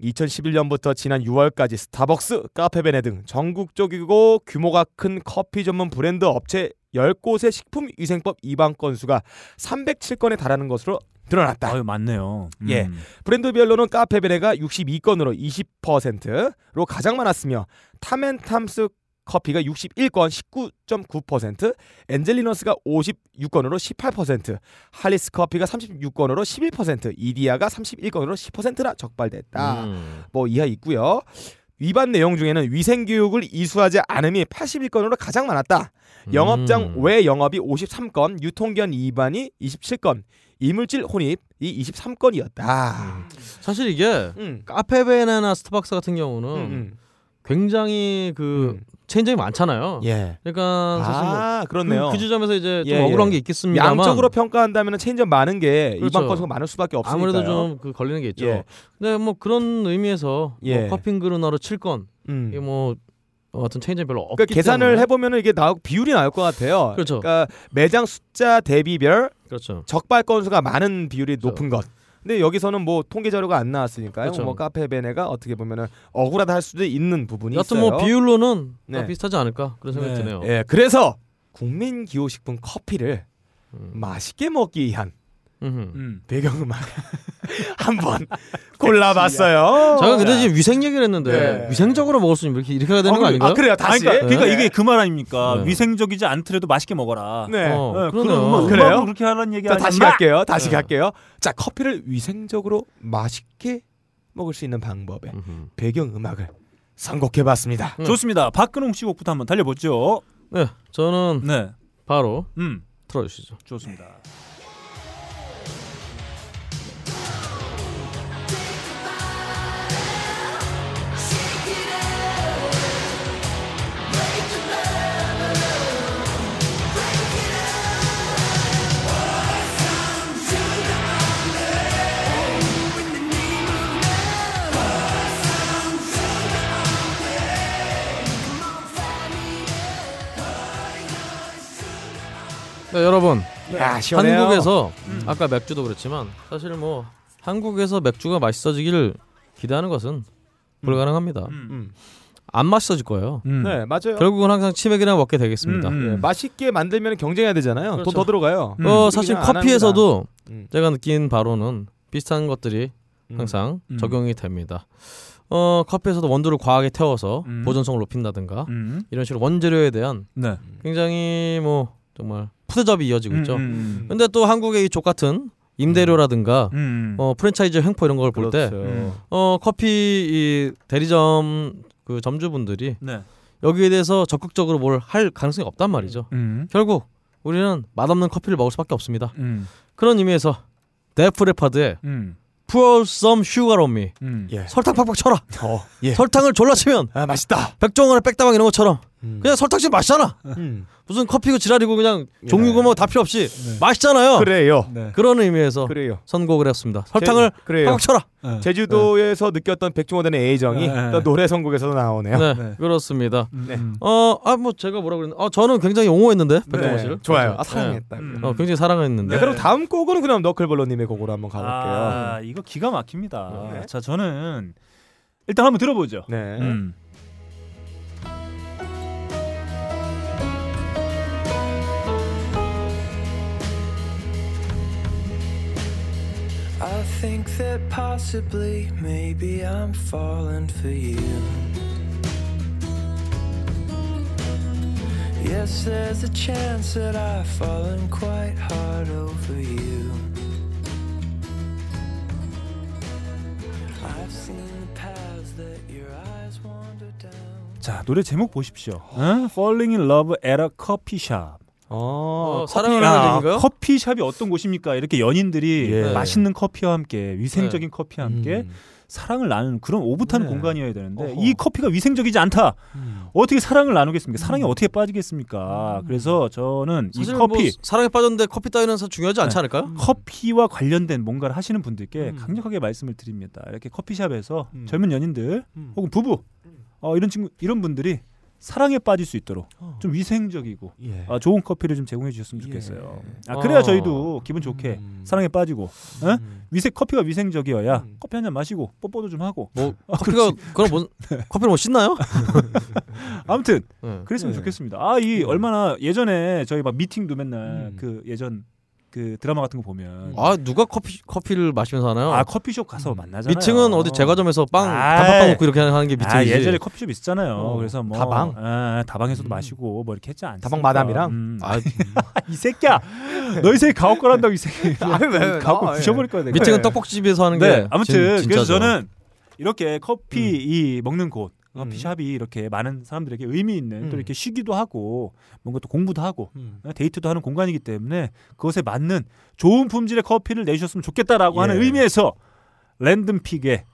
2011년부터 지난 6월까지 스타벅스, 카페베네 등 전국적이고 규모가 큰 커피 전문 브랜드 업체 10곳의 식품위생법 위반 건수가 307건에 달하는 것으로 드러났다. 아유 맞네요. 예. 음. 브랜드별로는 카페베네가 62건으로 20%로 가장 많았으며 탐앤탐스 커피가 61건 19.9%, 엔젤리너스가 56건으로 18%, 할리스 커피가 36건으로 11%, 이디야가 31건으로 10%나 적발됐다. 음. 뭐 이하 있고요. 위반 내용 중에는 위생 교육을 이수하지 않음이 81건으로 가장 많았다. 영업장 음. 외 영업이 53건, 유통기한 위반이 27건, 이물질 혼입 이 23건이었다. 사실 이게 음. 카페베네나 스타벅스 같은 경우는 음, 음. 굉장히 그 음. 체인점이 많잖아요. 예. 그러니까 사실 뭐 아, 그렇네요. 그, 그 지점에서 이제 좀 예, 예. 억울한 게 있겠습니다만 양적으로 평가한다면 체인점 많은 게 그렇죠. 이반 건수가 많을 수밖에 없으니까요. 아무래도 좀 그 걸리는 게 있죠. 예. 근데 뭐 그런 의미에서 예. 뭐 커피 그릇 하루 7건 음. 이게 뭐 어떤 체인점 별로 없기 그러니까 계산을 때문에 해보면 이게 나 비율이 나올 것 같아요. 그렇죠. 러니까 매장 숫자 대비별 그렇죠. 적발 건수가 많은 비율이 그렇죠. 높은 것. 근데 여기서는 뭐 통계 자료가 안 나왔으니까요. 그렇죠. 뭐 카페 베네가 어떻게 보면은 억울하다 할 수도 있는 부분이 여튼 있어요. 뭐 비율로는 다 네. 비슷하지 않을까 그런 생각이 네. 드네요. 예, 그래서 국민 기호식품 커피를 음. 맛있게 먹기 위한 음흠. 음. 배경음악 한번 골라봤어요. 제가 근데 지금 위생 얘기를 했는데 네. 위생적으로 먹을 수 있는 이렇게 이렇게 해야 되는 어, 거 아닌가요? 아 그래요. 아니, 다시. 그러니까, 그러니까 네. 이게 그 말 아닙니까? 네. 위생적이지 않더라도 맛있게 먹어라. 네. 어, 네, 그러네요. 그런 음악, 그래요? 그렇게 하라는 얘기 자, 아니야. 다시 마! 갈게요. 다시 네. 갈게요. 자, 커피를 위생적으로 맛있게 먹을 수 있는 방법에 음흠. 배경 음악을 선곡해봤습니다. 음. 좋습니다. 박근홍 씨 곡부터 한번 달려보죠. 네, 저는 네, 바로 음, 틀어주시죠. 좋습니다. 여러분 야, 시원해요. 한국에서 음. 아까 맥주도 그렇지만 사실 뭐 한국에서 맥주가 맛있어지기를 기대하는 것은 불가능합니다. 음, 음. 안 맛있어질 거예요. 음. 네, 맞아요. 결국은 항상 치맥이나 먹게 되겠습니다. 음, 음. 예, 맛있게 만들면 경쟁해야 되잖아요. 그렇죠. 돈더 들어가요. 음. 어 사실 커피에서도 음. 제가 느낀 바로는 비슷한 것들이 음. 항상 음. 적용이 됩니다. 어 커피에서도 원두를 과하게 태워서 음. 보존성을 높인다든가 음. 이런 식으로 원재료에 대한 네. 굉장히 뭐 정말 푸대접이 이어지고 있죠. 음, 음, 근데 또 한국의 이 족 같은 임대료라든가 음. 어 프랜차이즈 횡포 이런 걸 볼때 그렇죠. 음. 어 커피 이 대리점 그 점주분들이 네. 여기에 대해서 적극적으로 뭘 할 가능성이 없단 말이죠. 음. 결국 우리는 맛없는 커피를 먹을 수밖에 없습니다. 음. 그런 의미에서 데프레파드의 음. Pour some sugar on me 음. 예. 설탕 팍팍 쳐라. 어, 예. 설탕을 졸라 치면 아, 맛있다. 백종원의 백다방 이런 것처럼 음. 그냥 설탕 치면 맛있잖아. 음. 무슨 커피고 지랄이고 그냥 예. 종류고 뭐 다 필요 없이 네. 맛있잖아요. 그래요. 네. 그런 의미에서 그래요. 선곡을 했습니다. 설탕을 제, 그래요. 팍팍 쳐라. 네. 제주도에서 느꼈던 백종원의 애정이 네. 또 노래 선곡에서도 나오네요. 네, 네. 그렇습니다. 네. 음. 어, 아 뭐 제가 뭐라 그랬나? 어, 저는 굉장히 옹호했는데 백종원 네. 씨를. 좋아요. 아, 네. 사랑했다고요. 음. 어, 굉장히 사랑했는데. 네, 그럼 다음 곡은 그럼 너클볼러님의 곡으로 한번 가볼게요. 아, 이거 기가 막힙니다. 네. 자, 저는 일단 한번 들어보죠. 네. 음. Think that possibly, maybe I'm falling for you. Yes, there's a chance that I've fallen quite hard over you. I've seen the paths that your eyes wander down. 자, 노래 제목 보십시오. 어? Falling in Love at a Coffee Shop. 어, 커피- 사랑을 야, 하는 얘기인가요? 커피숍이 어떤 곳입니까? 이렇게 연인들이 예. 맛있는 커피와 함께 위생적인 커피와 함께 음. 사랑을 나누는 그런 오붓한 네. 공간이어야 되는데 어허. 이 커피가 위생적이지 않다. 음. 어떻게 사랑을 나누겠습니까? 사랑이 어떻게 빠지겠습니까? 그래서 저는 이 커피 뭐 사랑에 빠졌는데 커피 따위는 사 중요하지 않지 네. 않을까요? 커피와 관련된 뭔가를 하시는 분들께 음. 강력하게 말씀을 드립니다. 이렇게 커피숍에서 음. 젊은 연인들 음. 혹은 부부 어, 이런 친구 이런 분들이 사랑에 빠질 수 있도록 어. 좀 위생적이고 예. 아, 좋은 커피를 좀 제공해 주셨으면 예. 좋겠어요. 아, 그래야 어. 저희도 기분 좋게 음. 사랑에 빠지고 어? 음. 위생 커피가 위생적이어야 음. 커피 한 잔 마시고 뽀뽀도 좀 하고 뭐 아, 커피가 그럼 뭐 커피를 뭐 씻나요? 아무튼 네. 그랬으면 네. 좋겠습니다. 아이 얼마나 예전에 저희 막 미팅도 맨날 음. 그 예전 그 드라마 같은 거 보면 아 누가 커피 커피를 마시면서 하나요? 아 커피숍 가서 만나잖아요. 미팅은 어디 제과점에서 빵 아이. 단팥빵 먹고 이렇게 하는 게 미팅이지. 아 예전에 커피숍 있었잖아요. 어, 그래서 뭐 다방? 아, 다방에서도 음. 마시고 뭐 이렇게 했지 않습니까? 다방 마담이랑? 음. 아, 이 새끼야. 너희 새끼 가옥 거란다고 이 새끼. 아, 가옥 아, 예. 부셔버릴 거야 내가. 미팅은 네. 떡볶이집에서 하는 네. 게 아무튼 진, 그래서 진짜죠. 저는 이렇게 커피 음. 이 먹는 곳 음. 커피숍이 이렇게 많은 사람들에게 의미 있는 음. 또 이렇게 쉬기도 하고 뭔가 또 공부도 하고 음. 어, 데이트도 하는 공간이기 때문에 그것에 맞는 좋은 품질의 커피를 내주셨으면 좋겠다라고 예. 하는 의미에서 랜덤픽의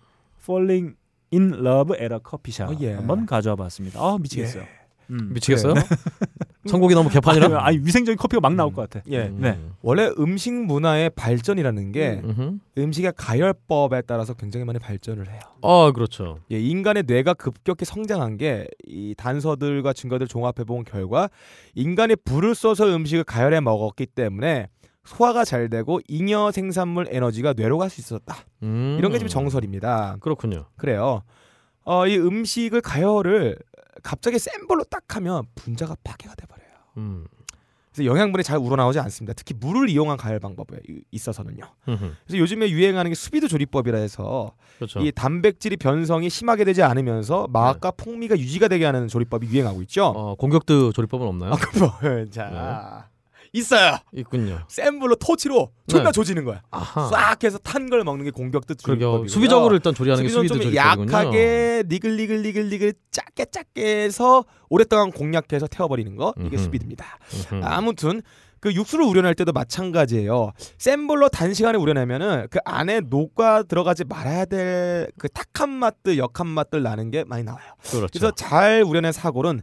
Falling in Love Coffee Shop 어, 예. 한번 가져와 봤습니다. 아 미치겠어요. 음. 미치겠어요? 선곡이 너무 개판이라. 아니, 아니 위생적인 커피가 막 나올 것 같아. 예. 음. 네. 원래 음식 문화의 발전이라는 게 음흠. 음식의 가열법에 따라서 굉장히 많이 발전을 해요. 아 그렇죠. 예, 인간의 뇌가 급격히 성장한 게 이 단서들과 증거들을 종합해 본 결과 인간이 불을 써서 음식을 가열해 먹었기 때문에 소화가 잘 되고 잉여 생산물 에너지가 뇌로 갈 수 있었다. 음. 이런 게 지금 정설입니다. 그렇군요. 그래요. 어, 이 음식을 가열을 갑자기 센 불로 딱 하면 분자가 파괴가 돼 버려요. 음. 그래서 영양분이 잘 우러나오지 않습니다. 특히 물을 이용한 가열 방법에 이- 있어서는요. 흠흠. 그래서 요즘에 유행하는 게 수비드 조리법이라 해서 그렇죠. 이 단백질이 변성이 심하게 되지 않으면서 맛과 풍미가 유지가 되게 하는 조리법이 유행하고 있죠. 어, 공격드 조리법은 없나요? 아, 그럼 자 있어요. 있군요. 센 불로 토치로 존나 네. 조지는 거야. 아하. 싹 해서 탄 걸 먹는 게 공격도 그러게요. 조리법이고요. 수비적으로 일단 조리하는 게 수비드 좀. 약하게 니글니글니글니글 작게 작게 해서 오랫동안 공략해서 태워버리는 거 이게 음흠. 수비드입니다. 음흠. 아무튼 그 육수를 우려낼 때도 마찬가지예요. 센 불로 단시간에 우려내면은 그 안에 녹아 들어가지 말아야 될 그 탁한 맛들 역한 맛들 나는 게 많이 나와요. 그렇죠. 그래서 잘 우려낸 사골은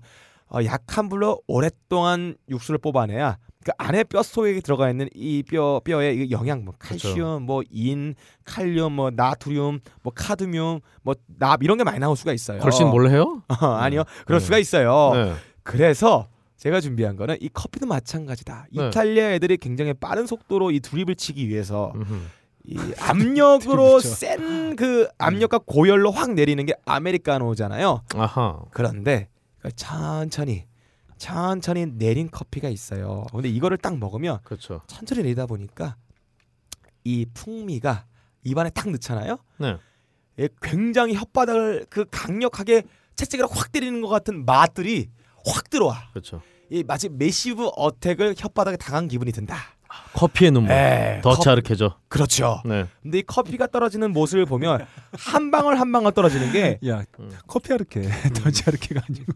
어, 약한 불로 오랫동안 육수를 뽑아내야 그 안에 뼈 속에 들어가 있는 이 뼈 뼈의 이 영양분, 그렇죠. 칼슘, 뭐 인, 칼륨, 뭐 나트륨, 뭐 카드뮴, 뭐 납 이런 게 많이 나올 수가 있어요. 걸신 몰래 해요? 어, 아니요, 그럴 네. 수가 있어요. 네. 그래서 제가 준비한 거는 이 커피도 마찬가지다. 네. 이탈리아 애들이 굉장히 빠른 속도로 이 드립을 치기 위해서 음흠. 이 압력으로. 센 그 압력과 고열로 확 내리는 게 아메리카노잖아요. 아하. 그런데 천천히 천천히 내린 커피가 있어요. 근데 이거를 딱 먹으면 그렇죠. 천천히 내리다 보니까 이 풍미가 입안에 딱 넣잖아요. 네. 예, 굉장히 혓바닥을 그 강력하게 채찍으로 확 때리는 것 같은 맛들이 확 들어와. 그렇죠. 이 마치 메시브 어택을 혓바닥에 당한 기분이 든다. 커피의 눈물. 에, 더 컵- 차르케죠. 그렇죠. 네. 근데 이 커피가 떨어지는 모습을 보면 한 방울 한 방울 떨어지는 게 야 음. 커피 아르케 더치 아르케가 아니고.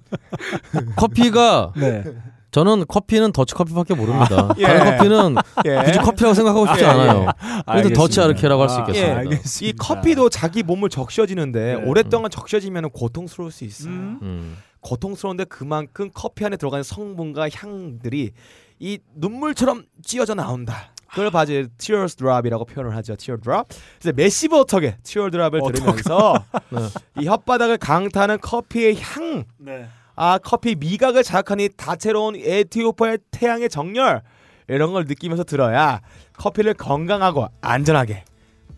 커피가 네. 저는 커피는 더치 커피밖에 모릅니다. 예. 다른 커피는 예. 굳이 커피라고 생각하고 싶지 예, 예. 않아요. 그래서 더치. 아르케라고 할수 아, 있겠습니다. 예, 알겠습니다. 이 커피도 자기 몸을 적셔지는데 네. 오랫동안 적셔지면 고통스러울 수 있어요. 음. 음. 고통스러운데 그만큼 커피 안에 들어가는 성분과 향들이 이 눈물처럼 찌어져 나온다. 그걸 바로 teardrop이라고 표현을 하죠. tear drop. 그래서 메시브 어택의 tear drop을 들으면서 네. 이 혓바닥을 강타하는 커피의 향, 네. 아 커피 미각을 자극하는 이 다채로운 에티오피아의 태양의 정렬 이런 걸 느끼면서 들어야 커피를 건강하고 안전하게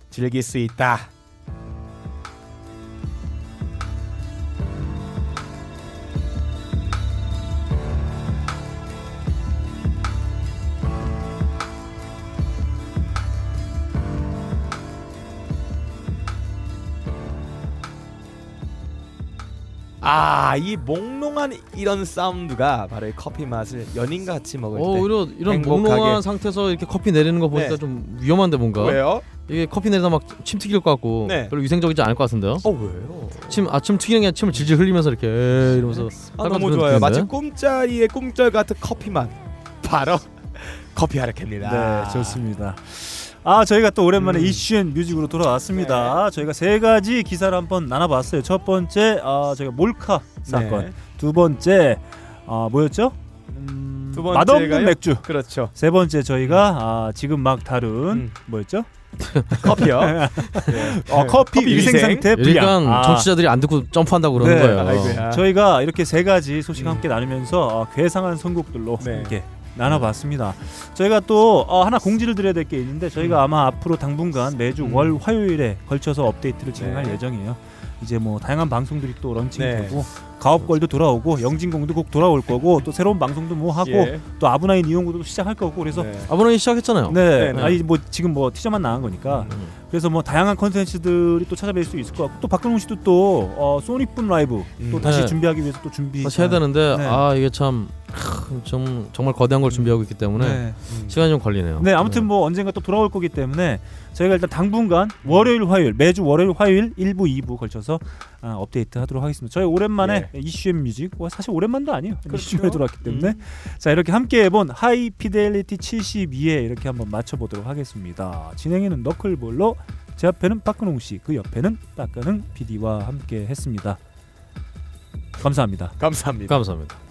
즐길 수 있다. 아, 이 몽롱한 이런 사운드가 바로 이 커피 맛을 연인과 같이 먹을 어, 때. 오히려 이런 행복하게. 몽롱한 상태에서 이렇게 커피 내리는 거 보니까 네. 좀 위험한데 뭔가. 왜요? 이게 커피 내리다 막 침 튀길 것 같고 네. 별로 위생적이지 않을 것 같은데요. 어, 왜요? 침 아침 튀기는 게 침을 질질 흘리면서 이렇게 에이 이러면서 아, 너무 좋아요. 마치 꿈자리의 꿈절 같은 커피 맛. 바로 커피 하르케입니다. 네, 좋습니다. 아, 저희가 또 오랜만에 음. 이슈앤 뮤직으로 돌아왔습니다. 저희가 세 가지 기사를 한번 나눠봤어요. 첫 번째, 아, 저희가 몰카 사건. 네. 두 번째, 아, 뭐였죠? 음, 두 번째가요? 맛없는 맥주. 그렇죠. 세 번째 저희가 아, 지금 막 다룬 음. 뭐였죠? 커피요. 어, 커피, 커피 위생. 상태 불량. 아. 정치자들이 안 듣고 점프한다고 그러는 네, 거예요. 아이고야. 저희가 이렇게 세 가지 소식 음. 함께 나누면서 어, 괴상한 선곡들로 네. 함께 나눠봤습니다. 저희가 또 어, 하나 공지를 드려야 될 게 있는데 저희가 음. 아마 앞으로 당분간 매주 음. 월 화요일에 걸쳐서 업데이트를 진행할 네. 예정이에요. 이제 뭐 다양한 방송들이 또 런칭이 네. 되고 가업걸도 돌아오고 영진공도 꼭 돌아올 거고 또 새로운 방송도 뭐 하고 예. 또 아브나인 이용구도 시작할 거고 그래서 네. 아버님 시작했잖아요. 네, 네. 아니 뭐 지금 뭐 티저만 나간 거니까 음. 그래서 뭐 다양한 컨텐츠들이 또 찾아뵐 수 있을 것 같고 또 박근홍 씨도 또 어, 소닉분 라이브 또 음. 다시 네. 준비하기 위해서 또 준비 다시 해야 되는데 네. 아 이게 참 크, 좀 정말 거대한 걸 준비하고 있기 때문에 네. 시간이 좀 걸리네요. 네, 아무튼 뭐 언젠가 또 돌아올 거기 때문에 저희가 일단 당분간 월요일, 화요일 매주 월요일, 화요일 1부, 2부 걸쳐서 아, 업데이트 하도록 하겠습니다. 저희 오랜만에 이슈앤 뮤직, 뭐 사실 오랜만도 아니에요. 예. 그렇죠. 이슈에 들어왔기 때문에 음. 자 이렇게 함께 해본 하이피델리티 72에 이렇게 한번 맞춰보도록 하겠습니다. 진행에는 너클볼로 제 앞에는 박근홍 씨, 그 옆에는 박근홍 PD와 함께 했습니다. 감사합니다. 감사합니다. 감사합니다.